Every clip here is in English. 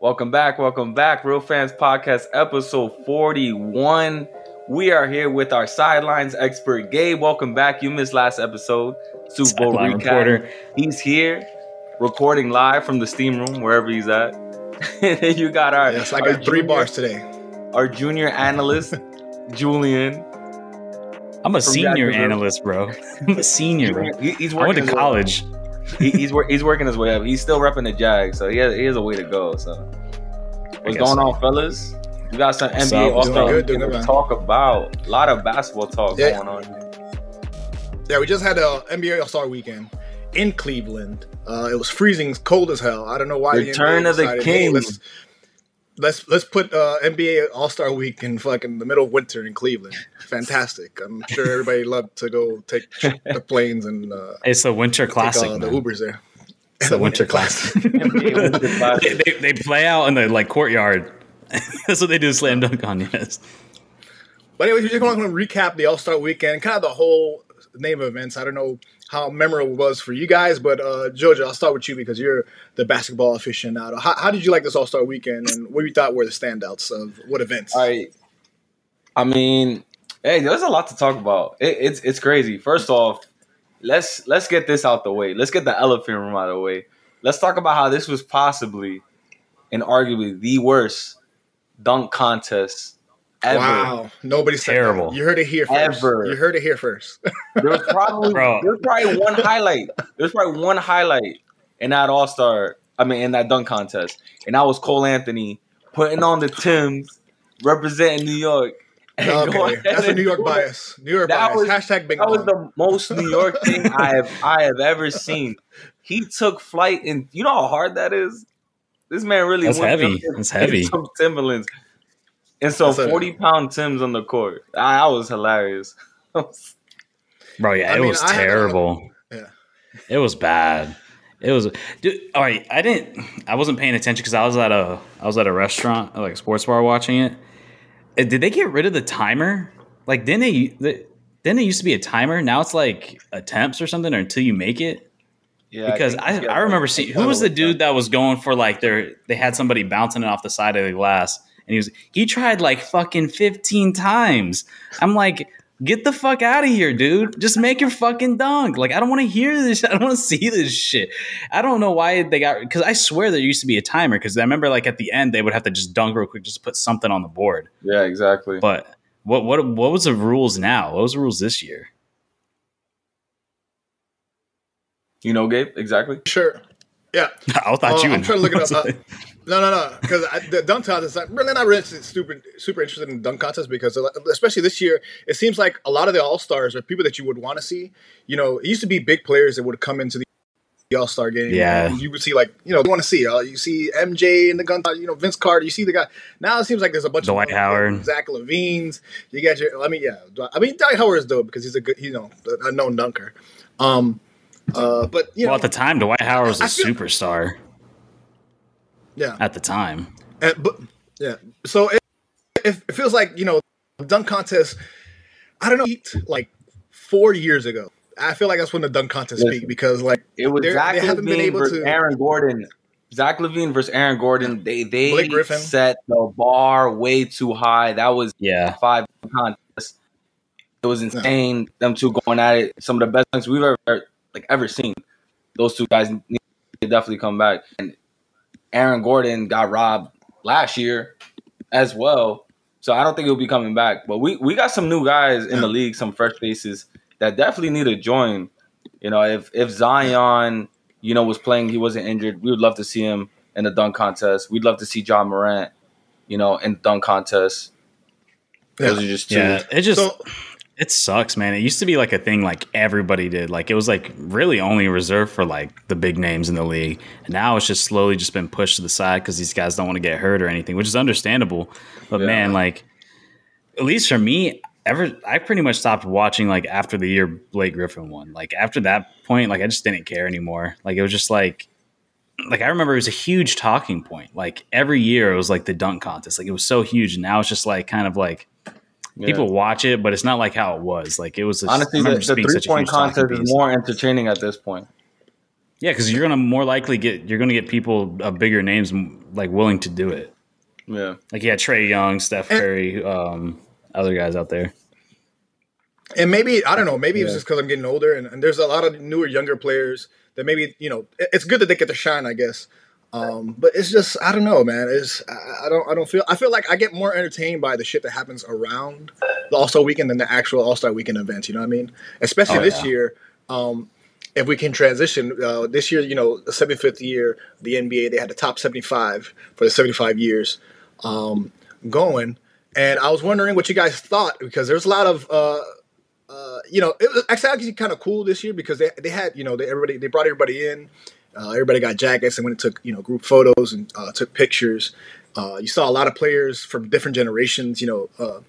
Welcome back, welcome back, Real Fans Podcast, episode 41. We are here with our sidelines expert, Gabe. Welcome back. You missed last episode, Super Bowl Sideline recap. reporter. He's here, recording live from the steam room, wherever he's at. and you got our, Yes, I our got three bars today. Our junior analyst, Julian. I'm a senior analyst, bro. I'm a senior, bro. He- he's I went to his way- college. He, he's wor- he's working his way up. He's still repping the Jag, so he has, he has a way to go. So, what's going so. on, fellas? We got some What's NBA? All-Star good, doing to talk about. A lot of basketball talk Yeah. going on. Yeah, we just had a NBA All Star Weekend in Cleveland. Uh, it was freezing cold as hell. I don't know why. the Return NBA of the decided, hey, let's, let's let's put uh, NBA All Star Week in fucking the middle of winter in Cleveland. Fantastic. I'm sure everybody loved to go take the planes and uh, It's a Winter take Classic. uh, the man. Ubers there. It's the Winter Classic. NBA Winter they, Classic. they, they play out in the like courtyard. That's what they do. Slam dunk on yes. But anyway, we're just going to recap the All Star Weekend, kind of the whole name of events. I don't know how memorable it was for you guys, but uh, Georgia, I'll start with you because you're the basketball aficionado. How, how did you like this All Star Weekend, and what you thought were the standouts of what events? Right. I mean, hey, there's a lot to talk about. It, it's it's crazy. First off, let's let's get this out the way. Let's get the elephant room out of the way. Let's talk about how this was possibly and arguably the worst dunk contest ever. Wow, nobody said Terrible. that. You heard it here first. Ever. You heard it here first. There was probably Bro. there was probably one highlight. There was probably one highlight in that All Star. I mean, in that dunk contest, and that was Cole Anthony putting on the Tims, representing New York. and okay, ahead that's a New York doing- bias. New York That bias. was- Hashtag big That was the most New York thing I have I have ever seen. He took flight, and you know how hard that is. This man really That's went heavy. up in- That's heavy. in Some Timberlands, and so That's a- forty pound Tims on the court. I was hilarious. Bro, yeah, I it mean, was I had terrible. Yeah. It was bad. It was dude, all right. I didn't I wasn't paying attention because I was at a I was at a restaurant, like a sports bar watching it. Did they get rid of the timer? Like didn't they the, didn't it used to be a timer? Now it's like attempts or something or until you make it? Yeah, Because think- I, I remember seeing who was the dude that was going for like their they had somebody bouncing it off the side of the glass and he was he tried like fucking 15 times. I'm like get the fuck out of here, dude. Just make your fucking dunk. Like I don't want to hear this. I don't want to see this shit. I don't know why they got cuz I swear there used to be a timer cuz I remember like at the end they would have to just dunk real quick just put something on the board. Yeah, exactly. But what what what was the rules now? What was the rules this year? You know, Gabe, exactly. Sure. Yeah. I thought Uh, you I'm would trying to look it know. up. No, no, no. Because the dunk contest, I'm really not really super, super interested in dunk contests because, uh, especially this year, it seems like a lot of the all stars are people that you would want to see. You know, it used to be big players that would come into the all star game. Yeah. you would see like you know you want to see. Uh, you see MJ in the gun, you know Vince Carter. You see the guy. Now it seems like there's a bunch of Dwight of Howard. Zach LaVine's. You got your. I mean, yeah. I mean, Dwight Howard is dope because he's a good, you know, a known dunker. Um, uh, but you know, well, at the time, Dwight Howard was a feel- superstar. Yeah. At the time, And, but yeah, so it, it, it feels like you know, dunk contest. I don't know, like four years ago. I feel like that's when the dunk contest Listen. peaked because like It was They're- Zach they haven't been able versus to- Aaron Gordon. Zach LaVine versus Aaron Gordon. They they set the bar way too high. That was yeah. five contests. It was insane. Them two going at it. Some of the best things we've ever like ever seen. Those two guys need to definitely come back. And Aaron Gordon got robbed last year as well. So I don't think he'll be coming back. But we, we got some new guys in the league, some fresh faces that definitely need to join. You know, if if Zion, you know, was playing, he wasn't injured, we would love to see him in the dunk contest. We'd love to see Ja Morant, you know, in the dunk contest. Those are just two. Yeah, it just so it sucks, man. It used to be like a thing like everybody did. Like it was like really only reserved for like the big names in the league. And now it's just slowly just been pushed to the side because these guys don't want to get hurt or anything, which is understandable. But Yeah. man, like at least for me, ever I pretty much stopped watching like after the year Blake Griffin won. Like after that point, like I just didn't care anymore. Like it was just like like I remember it was a huge talking point. Like every year it was like the dunk contest. Like it was so huge. And now it's just like kind of like Yeah. people watch it, but it's not like how it was. Like it was just, Honestly, the, the three point contest is more entertaining at this point. Yeah, because you're gonna more likely get you're gonna get people of bigger names like willing to do it. Yeah. Like yeah, Trae Young, Steph Curry, um, other guys out there. And maybe I don't know. Maybe it's just because I'm getting older, and, and there's a lot of newer, younger players that maybe you know. It's good that they get to shine, I guess. Um, but it's just I don't know, man. It's I, I don't I don't feel I feel like I get more entertained by the shit that happens around the All Star Weekend than the actual All Star Weekend events. You know what I mean? Especially Oh, this yeah. year. Um, if we can transition uh, this year, you know, the 75th year, the NBA they had the top 75 for the 75 years um, going, and I was wondering what you guys thought because there's a lot of uh, uh, you know, it was actually kind of cool this year because they, they had, you know, they everybody they brought everybody in. Uh, everybody got jackets and went and took, you know, group photos and uh, took pictures. Uh, you saw a lot of players from different generations. You know, uh,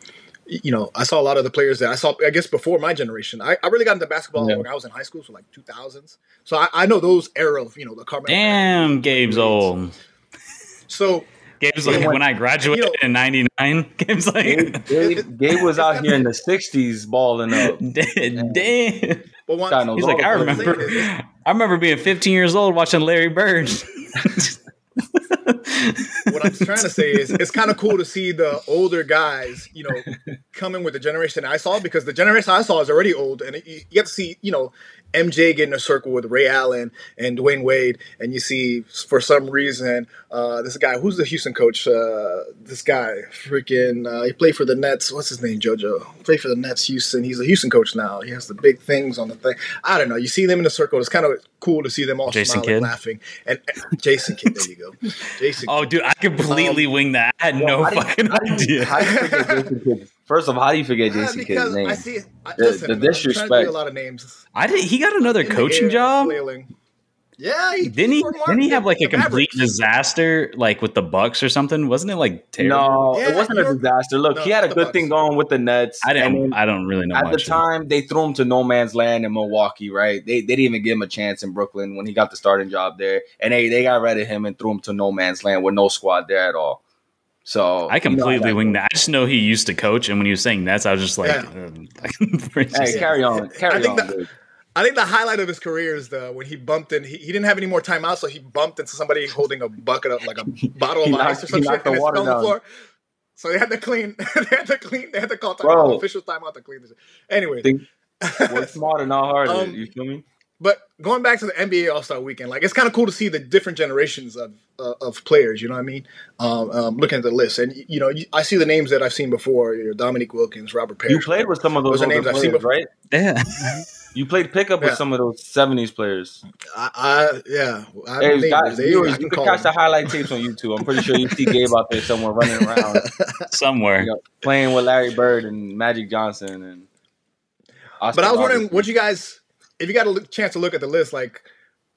you know, I saw a lot of the players that I saw. I guess before my generation, I, I really got into basketball Yeah. when I was in high school, so like 2000s. So I, I know those era of, you know, the Carmelo. Damn, Gabe's old. So Gabe's like Yeah. when I graduated You know- in '99. Gabe's like, Gabe, Gabe, Gabe was out here in the '60s balling up. damn. but once, Got no He's like, I remember, is- I remember being 15 years old watching Larry Bird. what I'm trying to say is it's kind of cool to see the older guys, you know, coming with the generation I saw because the generation I saw is already old, and you, get to see, you know, MJ get in a circle with Ray Allen and Dwyane Wade, and you see for some reason uh, this guy who's the Houston coach, uh, this guy freaking uh, he played for the Nets. What's his name? JoJo played for the Nets, Houston. He's a Houston coach now. He has the big things on the thing. I don't know. You see them in a circle. It's kind of cool to see them all Jason smiling, Kidd? laughing, and, and Jason Kidd. There you go, Jason. oh, dude, I completely um, winged that. I had no How fucking how you- idea. How do you forget Jason Kidd? First of all, how do you forget Yeah, Jason because Kidd's name? I see. I, The- listen, the I'm to disrespect. a lot of names. I did. He got another In coaching air, job. flailing. Yeah, he, Didn't he? Didn't he have like a complete Mavericks. disaster, like with the Bucks or something? Wasn't it like terrible? No, Yeah, it wasn't a disaster. Look, no, he had a good Bucks. thing going with the Nets. I and didn't. then I don't really know at much. the time, they threw him to no man's land in Milwaukee, right? They, they didn't even give him a chance in Brooklyn when he got the starting job there. And they, they got rid of him and threw him to no man's land with no squad there at all. So I completely you know, winged that. I just know he used to coach, and when he was saying Nets, I was just like, Yeah. um, Hey, carry on. Carry I think on. that- dude. I think the highlight of his career is the when he bumped in. He, he didn't have any more timeouts, so he bumped into somebody holding a bucket of like a bottle of knocked- ice or he some shit, knocked the and it fell on the floor. So they had to clean. they had to clean. They had to call time, Bro. official timeout to clean this. Anyway, Think- Work smarter, not harder. Um, you feel me? But going back to the NBA All Star Weekend, like it's kind of cool to see the different generations of uh, of players. You know what I mean? Um, um, looking at the list, and you know, I see the names that I've seen before. You know, Dominique Wilkins, Robert Parish. You played with some of those Those are older names I've seen players, before. right? yeah. You played pickup with some of those '70s players. I, I yeah. I Hey, names. guys, They- viewers, I you can can call catch the highlight tapes on YouTube. I'm pretty sure you see Gabe out there somewhere running around, somewhere. you know, playing with Larry Bird and Magic Johnson and. Oscar But I was wondering Robertson. what you guys, if you got a look- chance to look at the list, like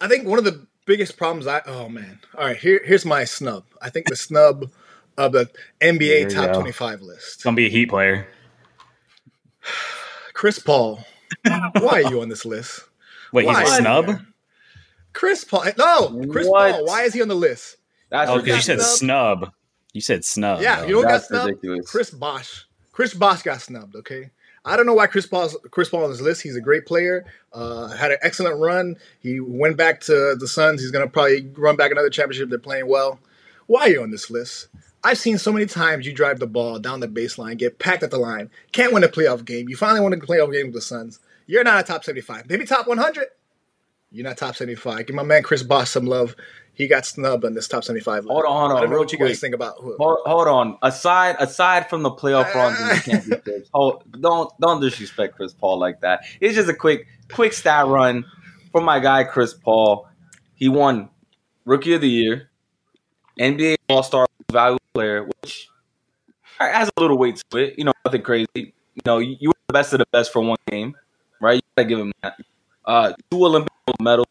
I think one of the biggest problems I oh man, all right, here here's my snub. I think the snub of the NBA top go. 25 It's list. gonna be a Heat player. Chris Paul. Why are you on this list? Wait, Why? he's a snub. Chris Paul. No, Chris What? Paul. Why is he on the list? That's Oh, because you said ridiculous. snub. You said snub. Yeah, though. you don't got That's snubbed. ridiculous. Chris Bosh. Chris Bosh got snubbed. Okay, I don't know why Chris Paul's Chris Paul on this list. He's a great player. Uh, had an excellent run. He went back to the Suns. He's gonna probably run back another championship. They're playing well. Why are you on this list? I've seen so many times you drive the ball down the baseline, get packed at the line, can't win a playoff game. You finally won a playoff game with the Suns. You're not a top 75. Maybe top 100. You're not top 75. Give my man Chris Bosh some love. He got snubbed on this top 75. Hold on, hold on, I don't know what you guys think about who. Hold, hold on. Aside aside from the playoff ah. runs and the championships, hold, don't don't disrespect Chris Paul like that. It's just a quick quick stat run from my guy Chris Paul. He won Rookie of the Year, NBA All Star Valuable Player, which has a little weight to it. You know, nothing crazy. You know, you were the best of the best for one game, right? You gotta give him that. Uh, two Olympic medals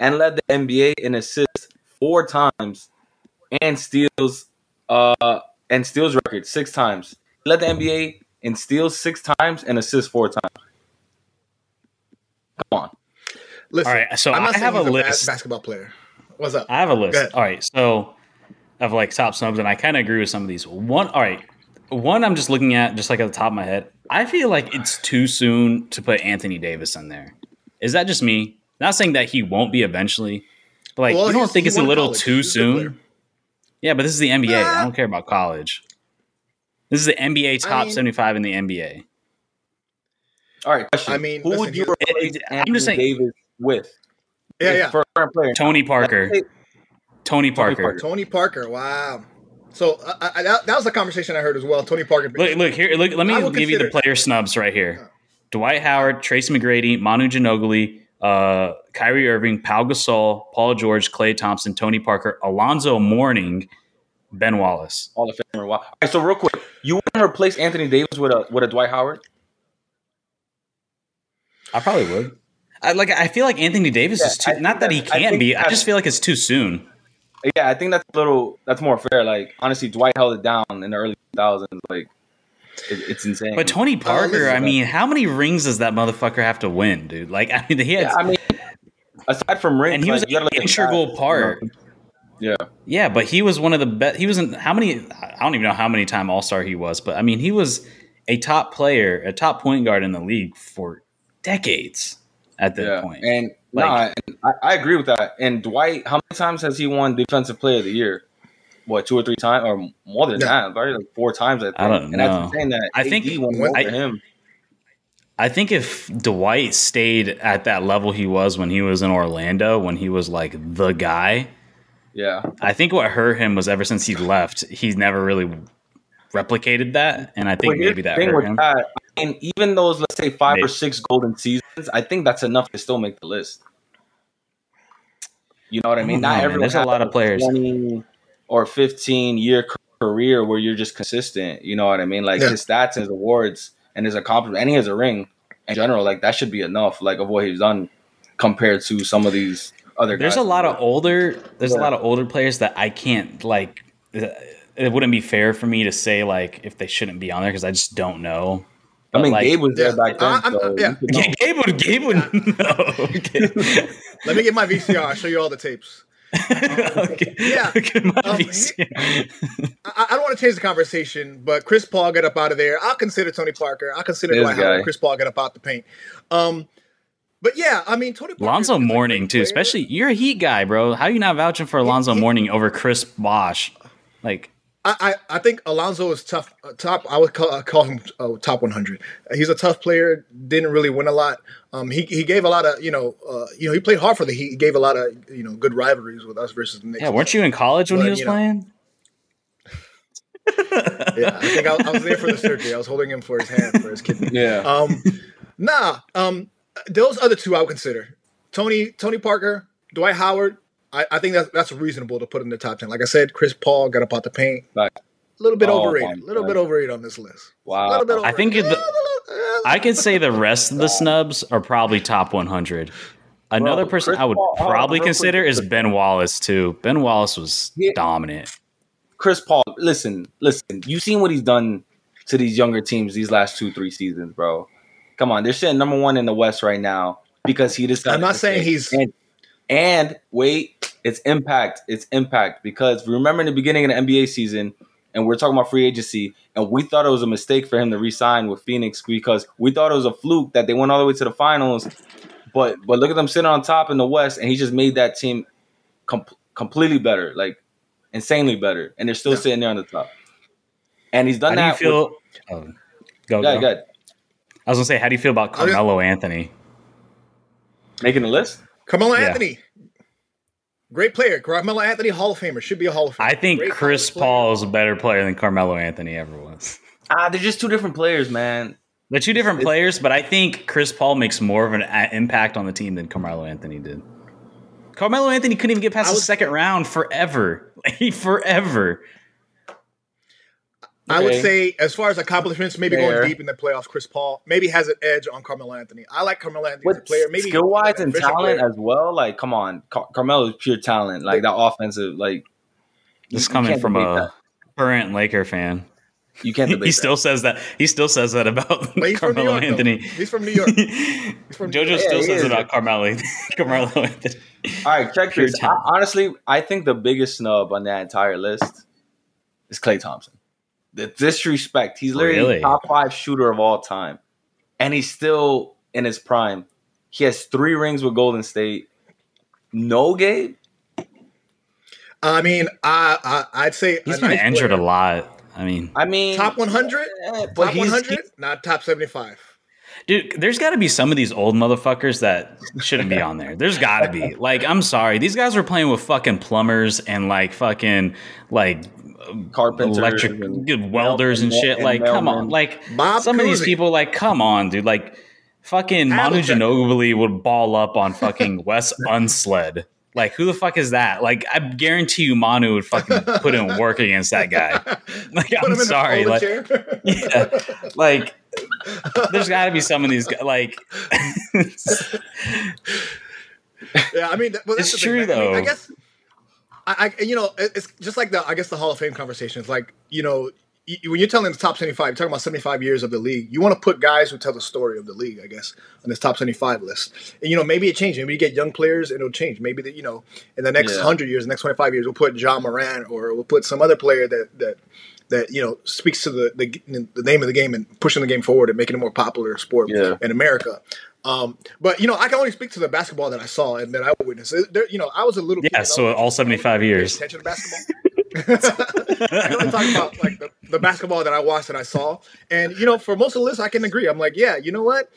and led the NBA in assists four times and steals uh and steals record six times. He led the NBA in steals six times and assists four times. Come on. Listen, All right, so I'm not I saying have a he's bas- list. basketball player. What's up? I have a list. All right, so of like top snubs, and I kind of agree with some of these. One, all right, one I'm just looking at, just like at the top of my head. I feel like it's too soon to put Anthony Davis in there. Is that just me? Not saying that he won't be eventually, but like Well, you don't think it's a little college. too He's a good player. soon? Yeah, but this is the NBA. I don't care about college. This is the NBA top I mean- 75 in the NBA. All right, question. I mean, who listen, would you replace It- it- I'm just saying- Davis with? Yeah, yeah. For a player. Tony Parker. Let's say- Tony Parker. Parker. Tony Parker. Wow. So I, I, that, that was the conversation I heard as well. Tony Parker. Look, look here. Look, let me I will give you the player snubs right here. Dwight Howard, Tracy McGrady, Manu Ginobili, uh, Kyrie Irving, Pau Gasol, Paul George, Klay Thompson, Tony Parker, Alonzo Mourning, Ben Wallace. All the Famer. Wow. All right, so real quick, you wouldn't replace Anthony Davis with a with a Dwight Howard? I probably would. I like. I feel like Anthony Davis Yeah, is too. think Not that he can't be. I just feel like it's too soon. Yeah, I think that's a little that's more fair. Like honestly, Dwight held it down in the early 2000s. Like it, it's insane. But Tony Parker, I mean, how many rings does that motherfucker have to win, dude? Like, I mean, he had, yeah, I mean, aside from rings, and he was like, you gotta an look at integral stats, part. you know? Yeah, Yeah, but he was one of the best. He wasn't how many? I don't even know how many time All Star he was, but I mean, he was a top player, a top point guard in the league for decades at that yeah. point. And Like- nah, and I, I agree with that. And Dwight, how many times has he won Defensive Player of the Year? What two or three times, or more than Yeah. that? Probably like four times. I think. I don't and know. that's insane that I AD think- won when- over I- him. I think if Dwight stayed at that level he was when he was in Orlando, when he was like the guy, Yeah, I think what hurt him was ever since he left, he's never really replicated that, and I think But here's maybe that thing hurt him. that, And even those, let's say five or six golden seasons, I think that's enough to still make the list. You know what I mean? I don't know, Not man. everyone. There's a lot of players. or fifteen year career where you're just consistent. You know what I mean? Like Yeah. his stats and his awards and his accomplishment, and he has a ring in general. Like that should be enough. Like of what he's done compared to some of these other. There's guys. a lot of older. There's a lot of older players that I can't like. It wouldn't be fair for me to say like if they shouldn't be on there because I just don't know. I mean, like, Gabe was there Yeah. back then. I- I'm- so yeah. you know. Gabe would. Gabe would know. Let me get my VCR. I'll show you all the tapes. okay. Yeah. Look Um, VCR. I, I don't want to change the conversation, but Chris Paul got up out of there. I'll consider Tony Parker. I'll consider This Dwight Howard. Chris Paul got up out the paint. Um, but yeah, I mean Tony Parker. Alonzo is a Mourning too, especially you're a Heat guy, bro. How you not vouching for Alonzo he- Mourning over Chris Bosh? Like, I, I, I think Alonzo is tough. Uh, top. I would call, uh, call him uh, top 100. He's a tough player. Didn't really win a lot. Um, he he gave a lot of you know uh, you know he played hard for the He gave a lot of you know good rivalries with us versus the Knicks. yeah, weren't you in college when But, he was you know. playing? Yeah, I think I, I was there for the surgery. I was holding him for his hand for his kidney. Yeah. Um, nah. Um, those other two I would consider Tony Tony Parker, Dwight Howard. I, I think that's that's reasonable to put in the top ten. Like I said, Chris Paul got up out the paint. Right. A little bit Oh, overrated. A little God. bit overrated on this list. A Wow. little bit I think overrated. it- a little- eh, I can say the rest of the snubs are probably top 100. Another Bro, person Chris I would Paul- probably consider is Ben Wallace too. Ben Wallace was Yeah. dominant. Chris Paul, listen, listen. You've seen what he's done to these younger teams these last two, three seasons, bro. Come on, they're sitting number one in the West right now because he decided. I'm not saying he's- and, and wait, it's impact. It's impact because remember in the beginning of the NBA season, and we're talking about free agency, and we thought it was a mistake for him to re-sign with Phoenix because we thought it was a fluke that they went all the way to the finals. But but look at them sitting on top in the West, and he just made that team com- completely better, like insanely better, and they're still Yeah. sitting there on the top. And he's done How do you that. feel? oh, go, yeah, go. good. I was gonna say, how do you feel about I was- Carmelo Anthony? Making the list. Carmelo Yeah. Anthony, great player. Carmelo Anthony, Hall of Famer, should be a Hall of Famer. I think Great Chris. Paul is a better player than Carmelo Anthony ever was. Ah, they're just two different players, man. They're two different It's- players, but I think Chris Paul makes more of an a- impact on the team than Carmelo Anthony did. Carmelo Anthony couldn't even get past I the second round forever, like, forever. I would say, as far as accomplishments, maybe Fair. going deep in the playoffs, Chris Paul maybe has an edge on Carmelo Anthony. I like Carmelo Anthony as a With player. Maybe skill wise an and talent player. as well. Like, come on, Car- Carmelo is pure talent. Like that offensive, like This you coming can't from a that. current Laker fan. you can't debate He that. still says that. He still says that about But he's from New Carmelo York. though. Anthony. He's from New York. He's from New JoJo York. still Yeah, says is. about Carmelo. Carmelo Anthony. All right, check Pure this. I, honestly, I think the biggest snub on that entire list is Klay Thompson. The disrespect. He's literally Really? top five shooter of all time, and he's still in his prime. He has three rings with Golden State. No Gabe. I mean, I, I would say he's been nice injured player. a lot. I mean, I mean, top 100, yeah, top 100, not top 75. Dude, there's got to be some of these old motherfuckers that shouldn't be on there. There's got to be. Like, I'm sorry, these guys were playing with fucking plumbers and like fucking like carpenters, electric and welders and, and shit. And like, come on, like Bob some Cousy. of these people, like, come on, dude, like. Fucking Manu Ginobili would ball up on fucking Wes Unseld. Like, who the fuck is that? Like, I guarantee you, Manu would fucking put in work against that guy. Like, put I'm sorry. Like, yeah, like, there's got to be some of these guys. Like, yeah, I mean, well, it's true though. I, mean, I guess, I, I, you know, it's just like the, I guess the Hall of Fame conversations. Like, you know, when you're telling the top 75, you're talking about 75 years of the league. You want to put guys who tell the story of the league, I guess, on this top 75 list. And, you know, maybe it changes. Maybe you get young players and it'll change. Maybe, the, you know, in the next yeah. 100 years, the next 25 years, we'll put Ja Morant or we'll put some other player that, that, that you know speaks to the, the, the name of the game and pushing the game forward and making it more popular sport yeah. in America. Um, but you know, I can only speak to the basketball that I saw and that I witnessed. There, you know, I was a little yeah. So all seventy five years. Attention to basketball. I can only talk about like the, the, basketball that I watched and I saw. And you know, for most of the list, I can agree. I'm like, yeah, you know what?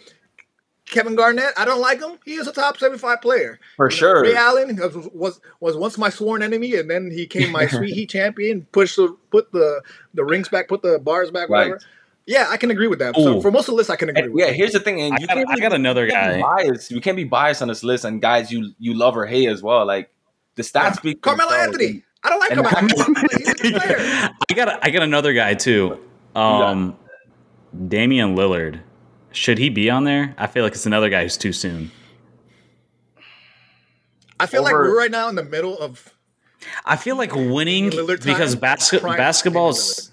Kevin Garnett, I don't like him. He is a top 75 player. For you sure. Ray Allen was, was was once my sworn enemy, and then he came my sweet heat champion, pushed the put the the rings back, put the bars back, whatever. Right. Yeah, I can agree with that. Ooh. So for most of the list, I can agree. And, with Yeah, here's the thing, and I got, I got another guy. Biased. You can't be biased on this list, and guys you you love or hate as well. Like the stats speak. Carmelo Anthony. I don't like him. I got I got another guy too. Um, Damian Lillard. Should he be on there? I feel like it's another guy who's too soon. I feel Over, like we're right now in the middle of. I feel like winning because bas- basketball is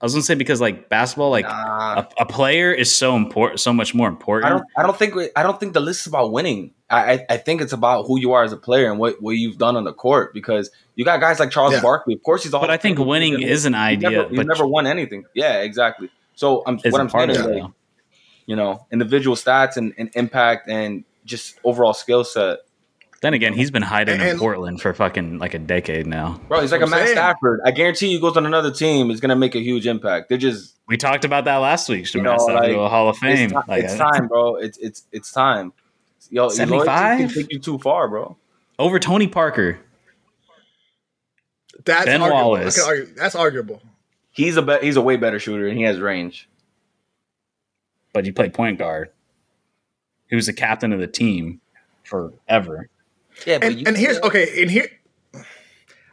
I was gonna say because like basketball, like nah. a, a, player is so important, so much more important. I don't. I don't think. I don't think the list is about winning. I, I, I think it's about who you are as a player and what, what you've done on the court. Because you got guys like Charles yeah. Barkley. Of course, he's all. But I think winning is an idea. He's never, he's never won anything. Yeah, exactly. So um, I'm what I'm saying is like, you know, individual stats and, and impact and just overall skill set then again, he's been hiding and, in Portland for fucking like a decade now. Bro, he's like a Matt Stafford. I guarantee you, goes on another team, is gonna make a huge impact. They're just we talked about that last week. Should Matt Stafford like, Hall of Fame? It's, like, it's time, bro. It's it's it's time. Yo, seventy five take you too far, bro. Over Tony Parker. That's Ben arguable. Wallace. Argue, that's arguable. He's a be- he's a way better shooter and he has range. But he played point guard. He was the captain of the team forever. Yeah, and, and here's okay, and here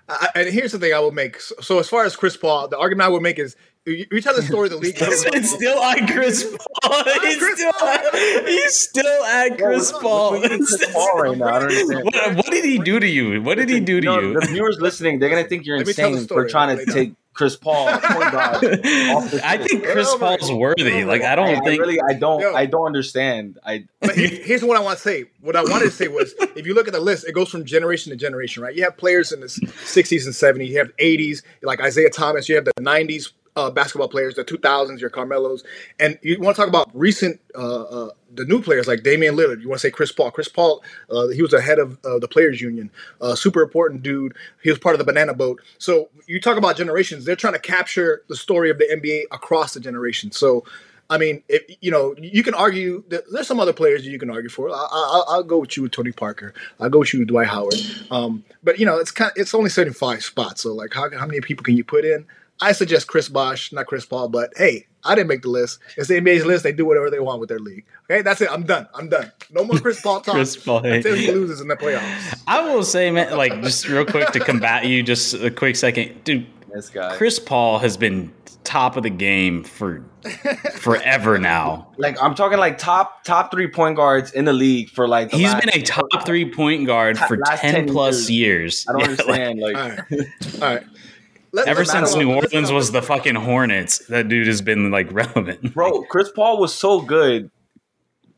uh, and here's the thing I will make. So, so, as far as Chris Paul, the argument I would make is you, you tell the story of the league. it's still on Chris Paul. He's, Chris still Paul. At, he's still at Chris Paul. Chris Paul right now. What, what, did he do to you? What did he do to you? The viewers listening, they're gonna think you're insane for trying to take Chris Paul. I think Chris Paul's worthy. Like I don't I, think I really I don't Yo. I don't understand. I but here's what I want to say. What I wanted to say was if you look at the list, it goes from generation to generation, right? You have players in the 60s and 70s, you have 80s, like Isiah Thomas, you have the 90s uh, basketball players, the 2000s, your Carmelos, and you want to talk about recent, uh, uh, the new players like Damian Lillard. You want to say Chris Paul. Chris Paul, uh, he was the head of the Players Union, super important dude. He was part of the Banana Boat. So you talk about generations. They're trying to capture the story of the NBA across the generations. So. I mean, if, you know, you can argue. There's some other players you can argue for. I, will go with you with Tony Parker. I'll go with you with Dwight Howard. Um, but you know, it's kind. Of, it's only 75 spots. So like, how, how many people can you put in? I suggest Chris Bosh, not Chris Paul, but hey, I didn't make the list. It's the NBA's list. They do whatever they want with their league. Okay, that's it. I'm done. I'm done. No more Chris Paul talk Chris Paul, until he loses in the playoffs. I will say, man, like just real quick to combat you, just a quick second, dude. This guy, Chris Paul, has been top of the game for forever now. Like I'm talking like top top three point guards in the league for like he's last, been a top three point guard for 10, 10 plus years. years. I don't yeah, understand. Like, like all right. All right. Let's Ever since New Orleans was the fucking Hornets, that dude has been like relevant. Bro, Chris Paul was so good.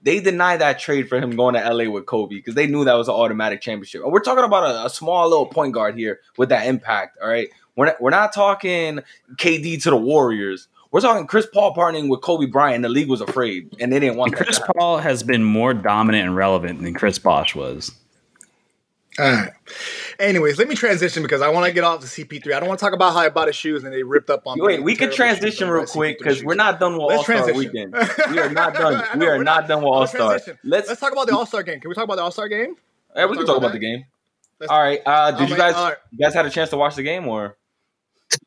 They denied that trade for him going to LA with Kobe because they knew that was an automatic championship. And we're talking about a, a, small little point guard here with that impact. All right, we're not, we're not talking KD to the Warriors. We're talking Chris Paul partnering with Kobe Bryant. The league was afraid, and they didn't want. Chris Paul has been more dominant and relevant than Chris Bosh was. All right. Anyways, let me transition because I want to get off the CP3. I don't want to talk about how I bought his shoes and they ripped up on. Wait, we could transition real quick because we're not done with All Star Weekend. We are not done. we are not done with All Star. Let's let's talk about the All Star game. Can we talk about the All Star game? Yeah, we can talk about, the game. Let's, All right. Uh, did you guys right. you guys had a chance to watch the game or?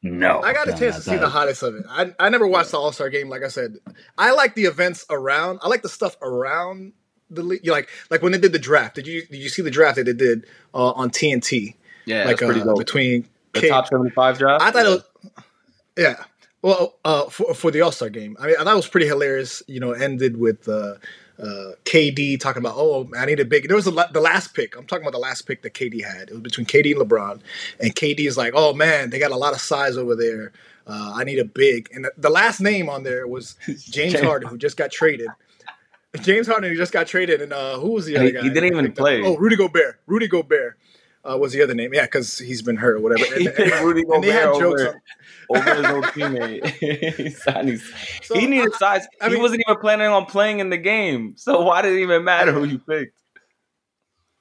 No, I got a chance to see the hottest of it. I, I never watched the All Star game. Like I said, I like the events around. I like the stuff around the league. Like like when they did the draft. Did you did you see the draft that they did uh, on TNT? Yeah, like pretty uh, between the K- top seventy five draft. I thought yeah. it was, yeah. Well, uh, for for the All Star game, I mean, I thought it was pretty hilarious. You know, ended with uh, uh, KD talking about, oh, I need a big. There was a, the last pick. I'm talking about the last pick that KD had. It was between KD and LeBron, and KD is like, oh man, they got a lot of size over there. Uh, I need a big. And the, the, last name on there was James Harden, who just got traded. James Harden, just got traded, and uh, who was the other guy? He didn't even play. Oh, Rudy Gobert. Rudy Gobert uh, was the other name. Yeah, because he's been hurt or whatever. And, and, Rudy and they had jokes over, on, over his old teammate. so, he needed size. I, he wasn't even planning on playing in the game. So why did it even matter who you picked?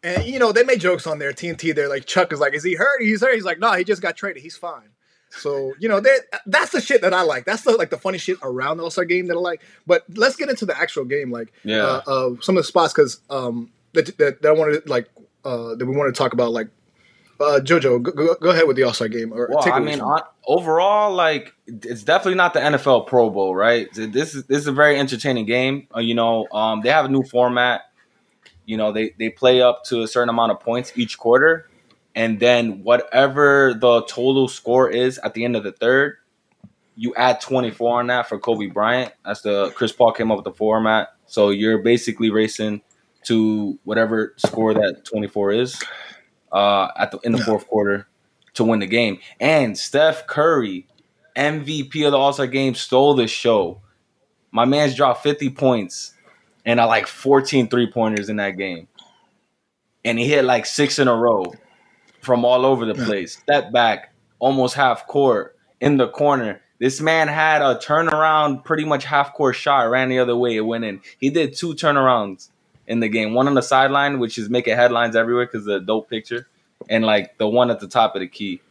And you know, they made jokes on their TNT. They're like, Chuck is like, is he hurt? He's hurt. He's like, no, he just got traded. He's fine. So you know, that's the shit that I like. That's the like the funny shit around the All Star game that I like. But let's get into the actual game, like yeah, uh, uh, some of the spots because um that, that, that I wanted like uh that we want to talk about like uh, Jojo, go, go, ahead with the All Star game. Or well, I mean, on, overall, like it's definitely not the NFL Pro Bowl, right? This is this is a very entertaining game. Uh, you know, um, they have a new format. You know, they they play up to a certain amount of points each quarter, and then whatever the total score is at the end of the third, you add twenty four on that for Kobe Bryant. That's the Chris Paul came up with the format. So you're basically racing to whatever score that twenty four is uh, at the in the fourth quarter to win the game. And Steph Curry, MVP of the All Star game, stole the show. My man's dropped 50 points and I like 14 three pointers in that game. And he hit like six in a row from all over the place. Step back, almost half court in the corner. This man had a turnaround, pretty much half court shot, ran the other way, it went in. He did two turnarounds in the game. One on the sideline, which is making headlines everywhere because the dope picture, and like the one at the top of the key.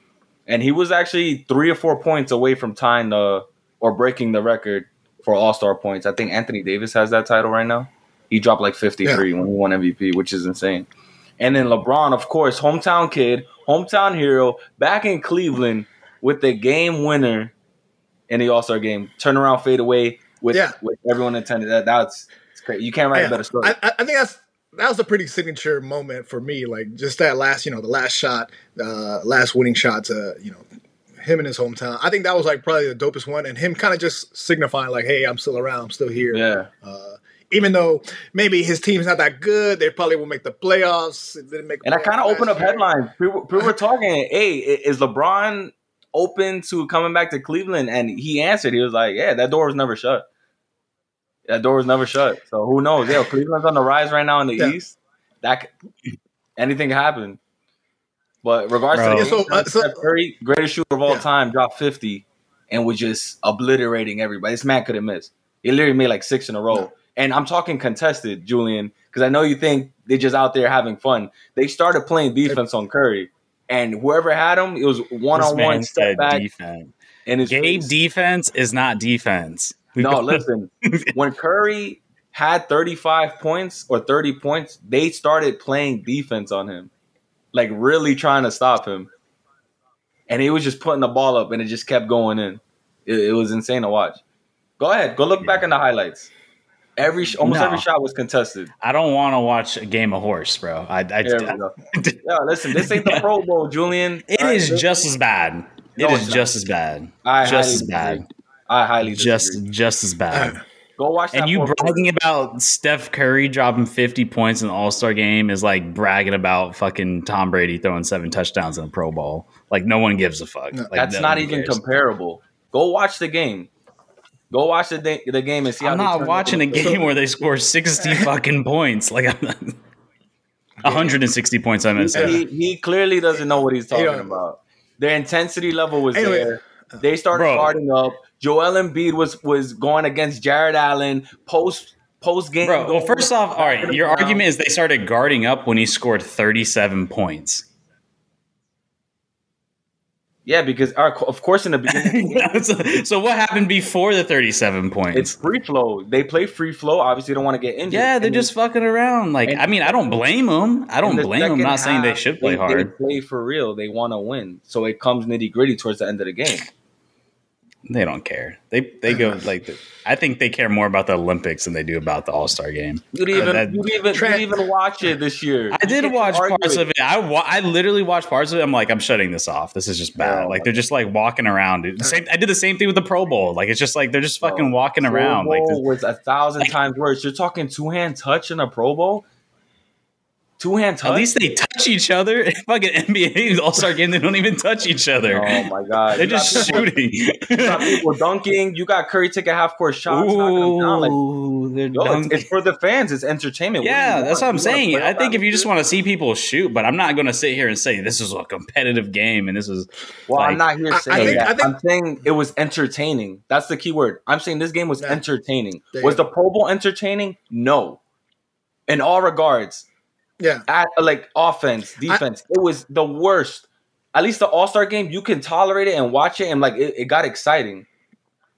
And he was actually three or four points away from tying the or breaking the record for All Star points. I think Anthony Davis has that title right now. He dropped like 53 yeah. when he won MVP, which is insane. And then LeBron, of course, hometown kid, hometown hero, back in Cleveland with the game winner in the All Star game. Turnaround fade away with, yeah. with everyone attended. That that's great. You can't write yeah, a better story. I, I, think that's that was a pretty signature moment for me. Like just that last, you know, the last shot, uh, last winning shot to, you know, him in his hometown. I think that was like probably the dopest one, and him kind of just signifying like, "Hey, I'm still around. I'm still here." Yeah. Uh, even though maybe his team's not that good, they probably will make the playoffs. didn't make and I kind of opened up headlines. People, people were talking, "Hey, is LeBron open to coming back to Cleveland?" And he answered, he was like, "Yeah, that door was never shut." That door was never shut. So who knows? Yeah, Cleveland's on the rise right now in the yeah. East. That anything can happen. But regards Bro. to the, so, uh, so, Curry, greatest shooter of all yeah. time, dropped fifty and was just obliterating everybody. This man couldn't miss. He literally made like six in a row. And I'm talking contested, Julian, because I know you think they're just out there having fun. They started playing defense on Curry, and whoever had him, it was one on one step back. Defense. And his Gabe face. defense is not defense. No, listen. when Curry had 35 points or 30 points, they started playing defense on him. Like really trying to stop him. And he was just putting the ball up and it just kept going in. It, it was insane to watch. Go ahead. Go look back in the highlights. Every almost no. every shot was contested. I don't want to watch a game of horse, bro. I, I, yeah, listen, this ain't the Pro Bowl, Julian. It All is right, just as bad. It no, is just as bad. I just as bad. I highly just just as bad. Go watch And you bragging about Steph Curry dropping 50 points in the All Star game is like bragging about fucking Tom Brady throwing seven touchdowns in a Pro Bowl. Like no one gives a fuck. Like, That's no not even cares. comparable. Go watch the game. Go watch the, da- the game and see. I'm not watching a game where they score 60 fucking points. Like I'm not, 160 points. I meant he, he clearly doesn't know what he's talking about. Their intensity level was anyway, there. They started Bro. guarding up. Joel Embiid was was going against Jarrett Allen post post game. Bro, well, first off, all right, your argument is they started guarding up when he scored 37 points. Yeah, because uh, our, of course in the beginning, so, so what happened before the 37 points? it's free flow. They play free flow. Obviously, don't want to get injured. yeah, they're And just fucking around. Like, I mean, I don't blame them. I don't the blame them. I'm not saying they should play they, hard. They play for real. They want to win. So it comes nitty gritty towards the end of the game. They don't care. They they go like. The, I think they care more about the Olympics than they do about the All Star game. You didn't even that- you didn't even, you didn't even watch it this year. I You did watch argue parts of it. I wa- I literally watched parts of it. I'm like, I'm shutting this off. This is just bad. Yeah. Like they're just like walking around. Dude. Same, I did the same thing with the Pro Bowl. Like it's just like they're just fucking walking Pro around. Like Bowl was a thousand like- times worse. You're talking two hand touch in a Pro Bowl. Two hand touch. at least they touch each other. Fucking NBA All Star game, they don't even touch each other. Oh my god! They're You just people- shooting. You got people dunking. You got Curry taking half court shots. knocking them down. Like, they're yo, it's, dunking. it's for the fans. It's entertainment. Yeah, you that's what? I'm You saying. I think if you just want to see people shoot, but I'm not going to sit here and say this is a competitive game and this is. Well, like- I'm not here I- I saying think- that. I think- I'm saying it was entertaining. That's the key word. I'm saying this game was Yeah. entertaining. There you Was the Pro Bowl entertaining? No. In all regards, Yeah. at like offense, defense, it was the worst. At least the All Star game, you can tolerate it and watch it, and like it, it got exciting.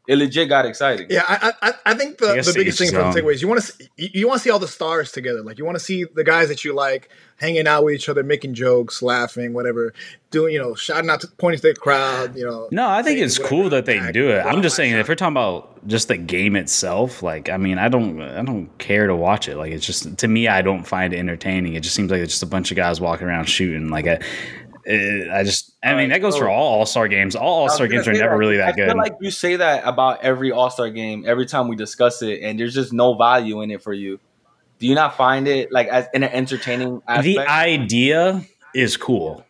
It legit got exciting. Yeah, I I, I think the, guess the biggest thing from the own. Um, takeaways you want to see, you, you want to see all the stars together. Like you want to see the guys that you like hanging out with each other, making jokes, laughing, whatever, doing you know, shouting out, to, pointing to the crowd. You know, No, I think it's whatever, cool that they do it. I'm just saying blah. if we're talking about just the game itself, like I mean, I don't, I don't care to watch it. Like it's just to me, I don't find it entertaining. It just seems like it's just a bunch of guys walking around shooting. Like I, I just, I mean, Alright, that goes so- for all All Star games. All All Star games are never that. really that I good. feel like you say that about every All Star game every time we discuss it, and there's just no value in it for you. Do you not find it like as in an entertaining aspect? the idea is cool,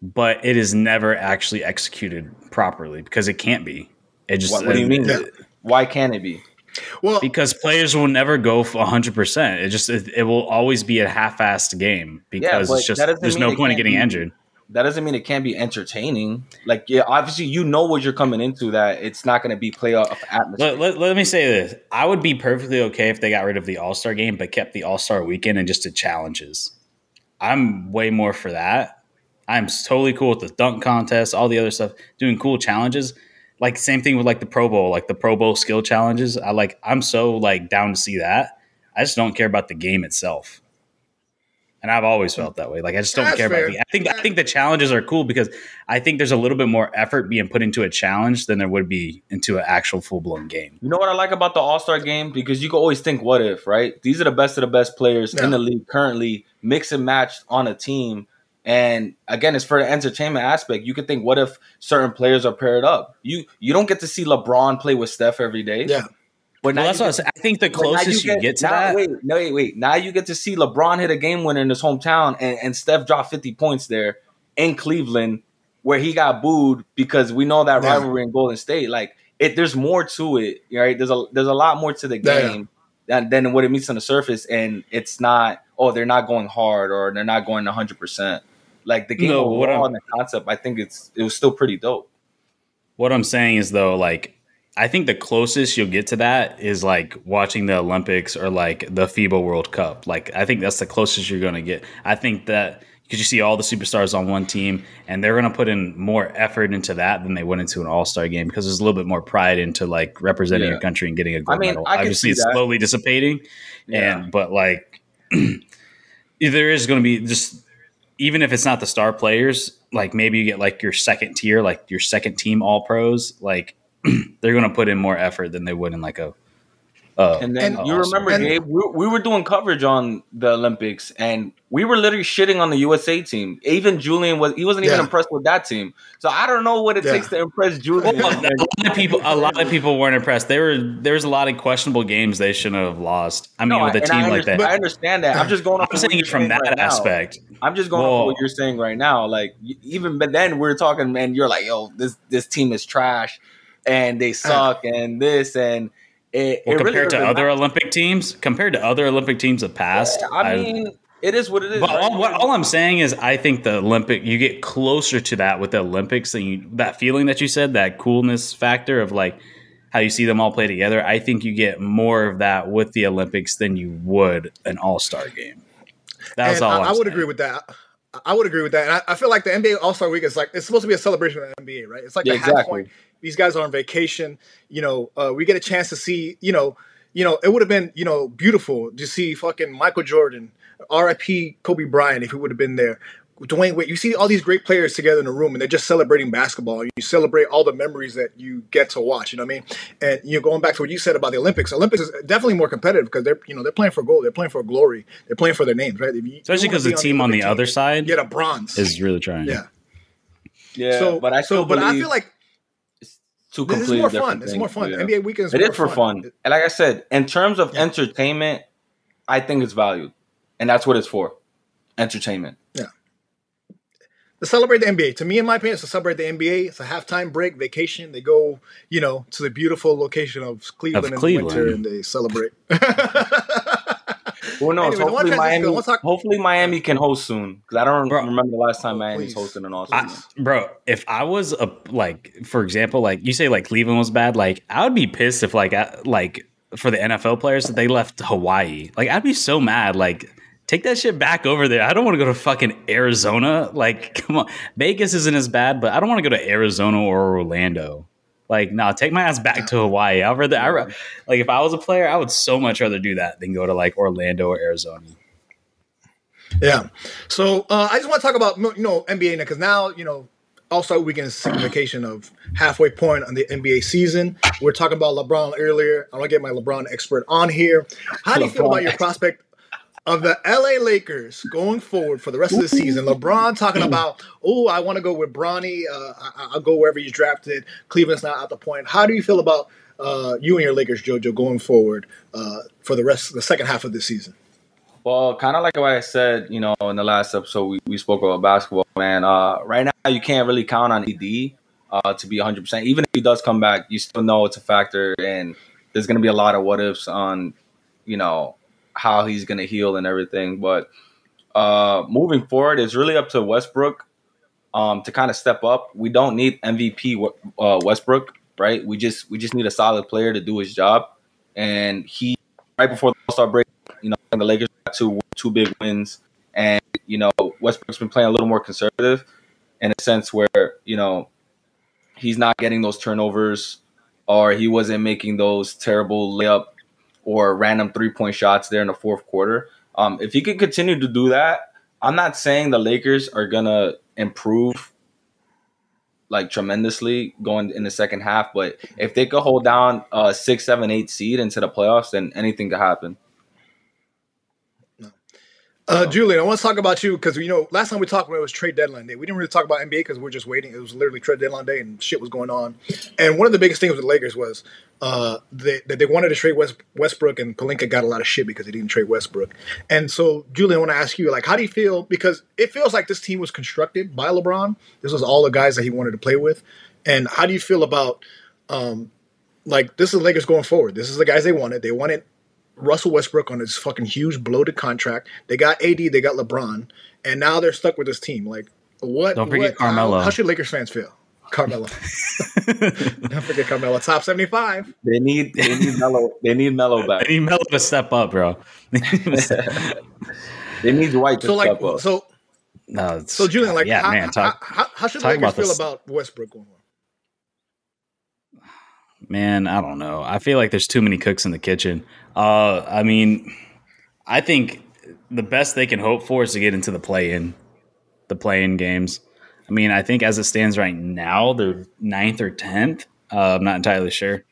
but it is never actually executed properly because it can't be. It just what, what do you uh, mean? Yeah. Why can't it be? Well, because players will never go for 100%. It just it, it will always be a half-assed game because but it's just there's no point in getting be- injured. That doesn't mean it can't be entertaining. Like, yeah, obviously you know what you're coming into. That it's not going to be playoff atmosphere. Let, let, let me say this. I would be perfectly okay if they got rid of the All-Star game but kept the All-Star weekend and just did challenges. I'm way more for that. I'm totally cool with the dunk contest, all the other stuff, doing cool challenges. Like same thing with like the Pro Bowl, like the Pro Bowl skill challenges. I like I'm so like down to see that. I just don't care about the game itself. And I've always mm. felt that way. Like I just don't That's care fair. about the I think I think the challenges are cool because I think there's a little bit more effort being put into a challenge than there would be into an actual full blown game. You know what I like about the All Star game? Because you can always think, what if, right? These are the best of the best players Yeah. in the league currently, mix and matched on a team. And again, it's for the entertainment aspect. You could think, what if certain players are paired up? You you don't get to see LeBron play with Steph every day. yeah, But Well, that's what I, get I think the But now closest you get, to now, that. Wait, no, wait, wait. Now you get to see LeBron hit a game winner in his hometown, and, and Steph dropped fifty points there in Cleveland, where he got booed because we know that Yeah. rivalry in Golden State. Like it, there's more to it, right? There's a there's a lot more to the Yeah, yeah. game than, than what it meets on the surface, and it's not. Oh, they're not going hard, or they're not going hundred percent. Like the game No, what overall I'm- and the concept, I think it's it was still pretty dope. What I'm saying is though, like I think the closest you'll get to that is like watching the Olympics or like the FIBA World Cup. Like I think that's the closest you're going to get. I think that because you see all the superstars on one team, and they're going to put in more effort into that than they went into an All Star game because there's a little bit more pride into like representing Yeah. your country and getting a gold mean, medal. I Obviously, it's that. slowly dissipating, Yeah. and but like there is going to be just even if it's not the star players, like maybe you get like your second tier, like your second team all pros, like they're going to put in more effort than they would in like a. Uh, And then And- you remember, and- Gabe, we, we were doing coverage on the Olympics, and we were literally shitting on the USA team. Even Julian was he wasn't even Yeah. impressed with that team. So I don't know what it Yeah. takes to impress Julian. Well, a lot of people, a lot of people weren't impressed. There were there was a lot of questionable games they shouldn't have lost. I mean, No, with a team like understand, that, I understand that. I'm just going off. I'm of saying it from that right now. aspect. I'm just going off Well- of what you're saying right now. Like even but then we're talking, and you're like, "Yo, this this team is trash, and they uh. suck, and this and it." Well, it really compared to other matter. Olympic teams, compared to other Olympic teams of past, I mean, it is what it is. But right? all, what, all I'm saying is, I think the Olympic, you get closer to that with the Olympics, and you, that feeling that you said, that coolness factor of like how you see them all play together. I think you get more of that with the Olympics than you would an All Star game. That's all. I, I'm I would saying. agree with that. I would agree with that. And I, I feel like the NBA All Star Week is like it's supposed to be a celebration of the NBA, right? It's like Yeah, the half point. These guys are on vacation. You know, uh, we get a chance to see. You know, you know, it would have been you know beautiful to see fucking Michael Jordan, R.I.P. Kobe Bryant if he would have been there. Dwyane Wade, you see all these great players together in a room and they're just celebrating basketball. You celebrate all the memories that you get to watch. You know what I mean? And you're going back to what you said about the Olympics. Olympics is definitely more competitive because they're you know they're playing for gold, they're playing for glory, they're playing for their names, right? You- you Especially wanna because the team on the Olympic other team, side get a bronze. is really trying. yeah. Yeah, so, but I so, but I feel like two this is more different fun. It's more fun. yeah. NBA weekend is It more is for fun. And like I said, in terms of Yeah. entertainment, I think it's valued. And that's what it's for. Entertainment. To celebrate the NBA. To me, in my opinion, it's to celebrate the NBA. It's a halftime break, vacation. They go, you know, to the beautiful location of Cleveland in Cleveland. the winter, and they celebrate. Who knows? Anyway, I wanna hopefully Miami I wanna talk- hopefully Miami can host soon. Because I don't Bro. remember the last time Oh, Miami's please. hosting an all I, season. bro, if I was a like, for example, like you say, like Cleveland was bad, like I would be pissed if like, I, like for the NFL players that they left Hawaii. Like I'd be so mad. Like take that shit back over there. I don't want to go to fucking Arizona. Like come on, Vegas isn't as bad, but I don't want to go to Arizona or Orlando. Like nah, take my ass back to Hawaii. I'd rather, I, like if I was a player, I would so much rather do that than go to like Orlando or Arizona. yeah. So uh, I just want to talk about you know NBA because now you know All Star Weekend is signification of halfway point on the NBA season. We are talking about LeBron earlier. I want to get my LeBron expert on here. How do you feel about your prospect of the LA Lakers going forward for the rest of the season? LeBron talking about, oh, I want to go with Bronny. Uh, I, I'll go wherever he's drafted. Cleveland's not at the point. How do you feel about uh, you and your Lakers, JoJo, going forward uh, for the rest the second half of the season? Well, kind of like what I said, you know, in the last episode, we, we spoke about basketball, man. Uh, right now, you can't really count on ED uh, to be 100%. Even if he does come back, you still know it's a factor, and there's going to be a lot of what ifs on, you know, how he's going to heal and everything. But uh, moving forward, it's really up to Westbrook um, to kind of step up. We don't need MVP uh, Westbrook, right? We just we just need a solid player to do his job, and he right before the All Star break, you know, the Lakers got two two big wins, and you know Westbrook's been playing a little more conservative in a sense where you know he's not getting those turnovers, or he wasn't making those terrible layup or random three point shots there in the fourth quarter. Um, if he could continue to do that, I'm not saying the Lakers are gonna improve like tremendously going in the second half, but if they could hold down a six, seven, eight seed into the playoffs, then anything could happen. Uh, Julian, I want to talk about you because you know last time we talked when it was trade deadline day, we didn't really talk about NBA because we are just waiting. It was literally trade deadline day and shit was going on. And one of the biggest things with the Lakers was uh, they, that they wanted to trade West, Westbrook, and Pelinka got a lot of shit because they didn't trade Westbrook. And so, Julian, I want to ask you, like, how do you feel? Because it feels like this team was constructed by LeBron. This was all the guys that he wanted to play with. And how do you feel about, um, like, this is the Lakers going forward? This is the guys they wanted. They wanted Russell Westbrook on his fucking huge bloated contract. They got AD, they got LeBron, and now they're stuck with this team. Like, what? Don't forget what- Carmelo. How, how should Lakers fans feel? Carmelo. Don't forget Carmelo. Top seventy-five. They need they need Melo they need Melo back. They need Melo to step up, bro. They need Dwight to So like, step up. so no, it's- so Julian, like, yeah, how, man, talk, how, how, how should talk Lakers about feel this. about Westbrook going on? man, I don't know. I feel like there's too many cooks in the kitchen. Uh, I mean, I think the best they can hope for is to get into the play-in, the play-in games. I mean, I think as it stands right now, they're ninth or tenth. Uh, I'm not entirely sure,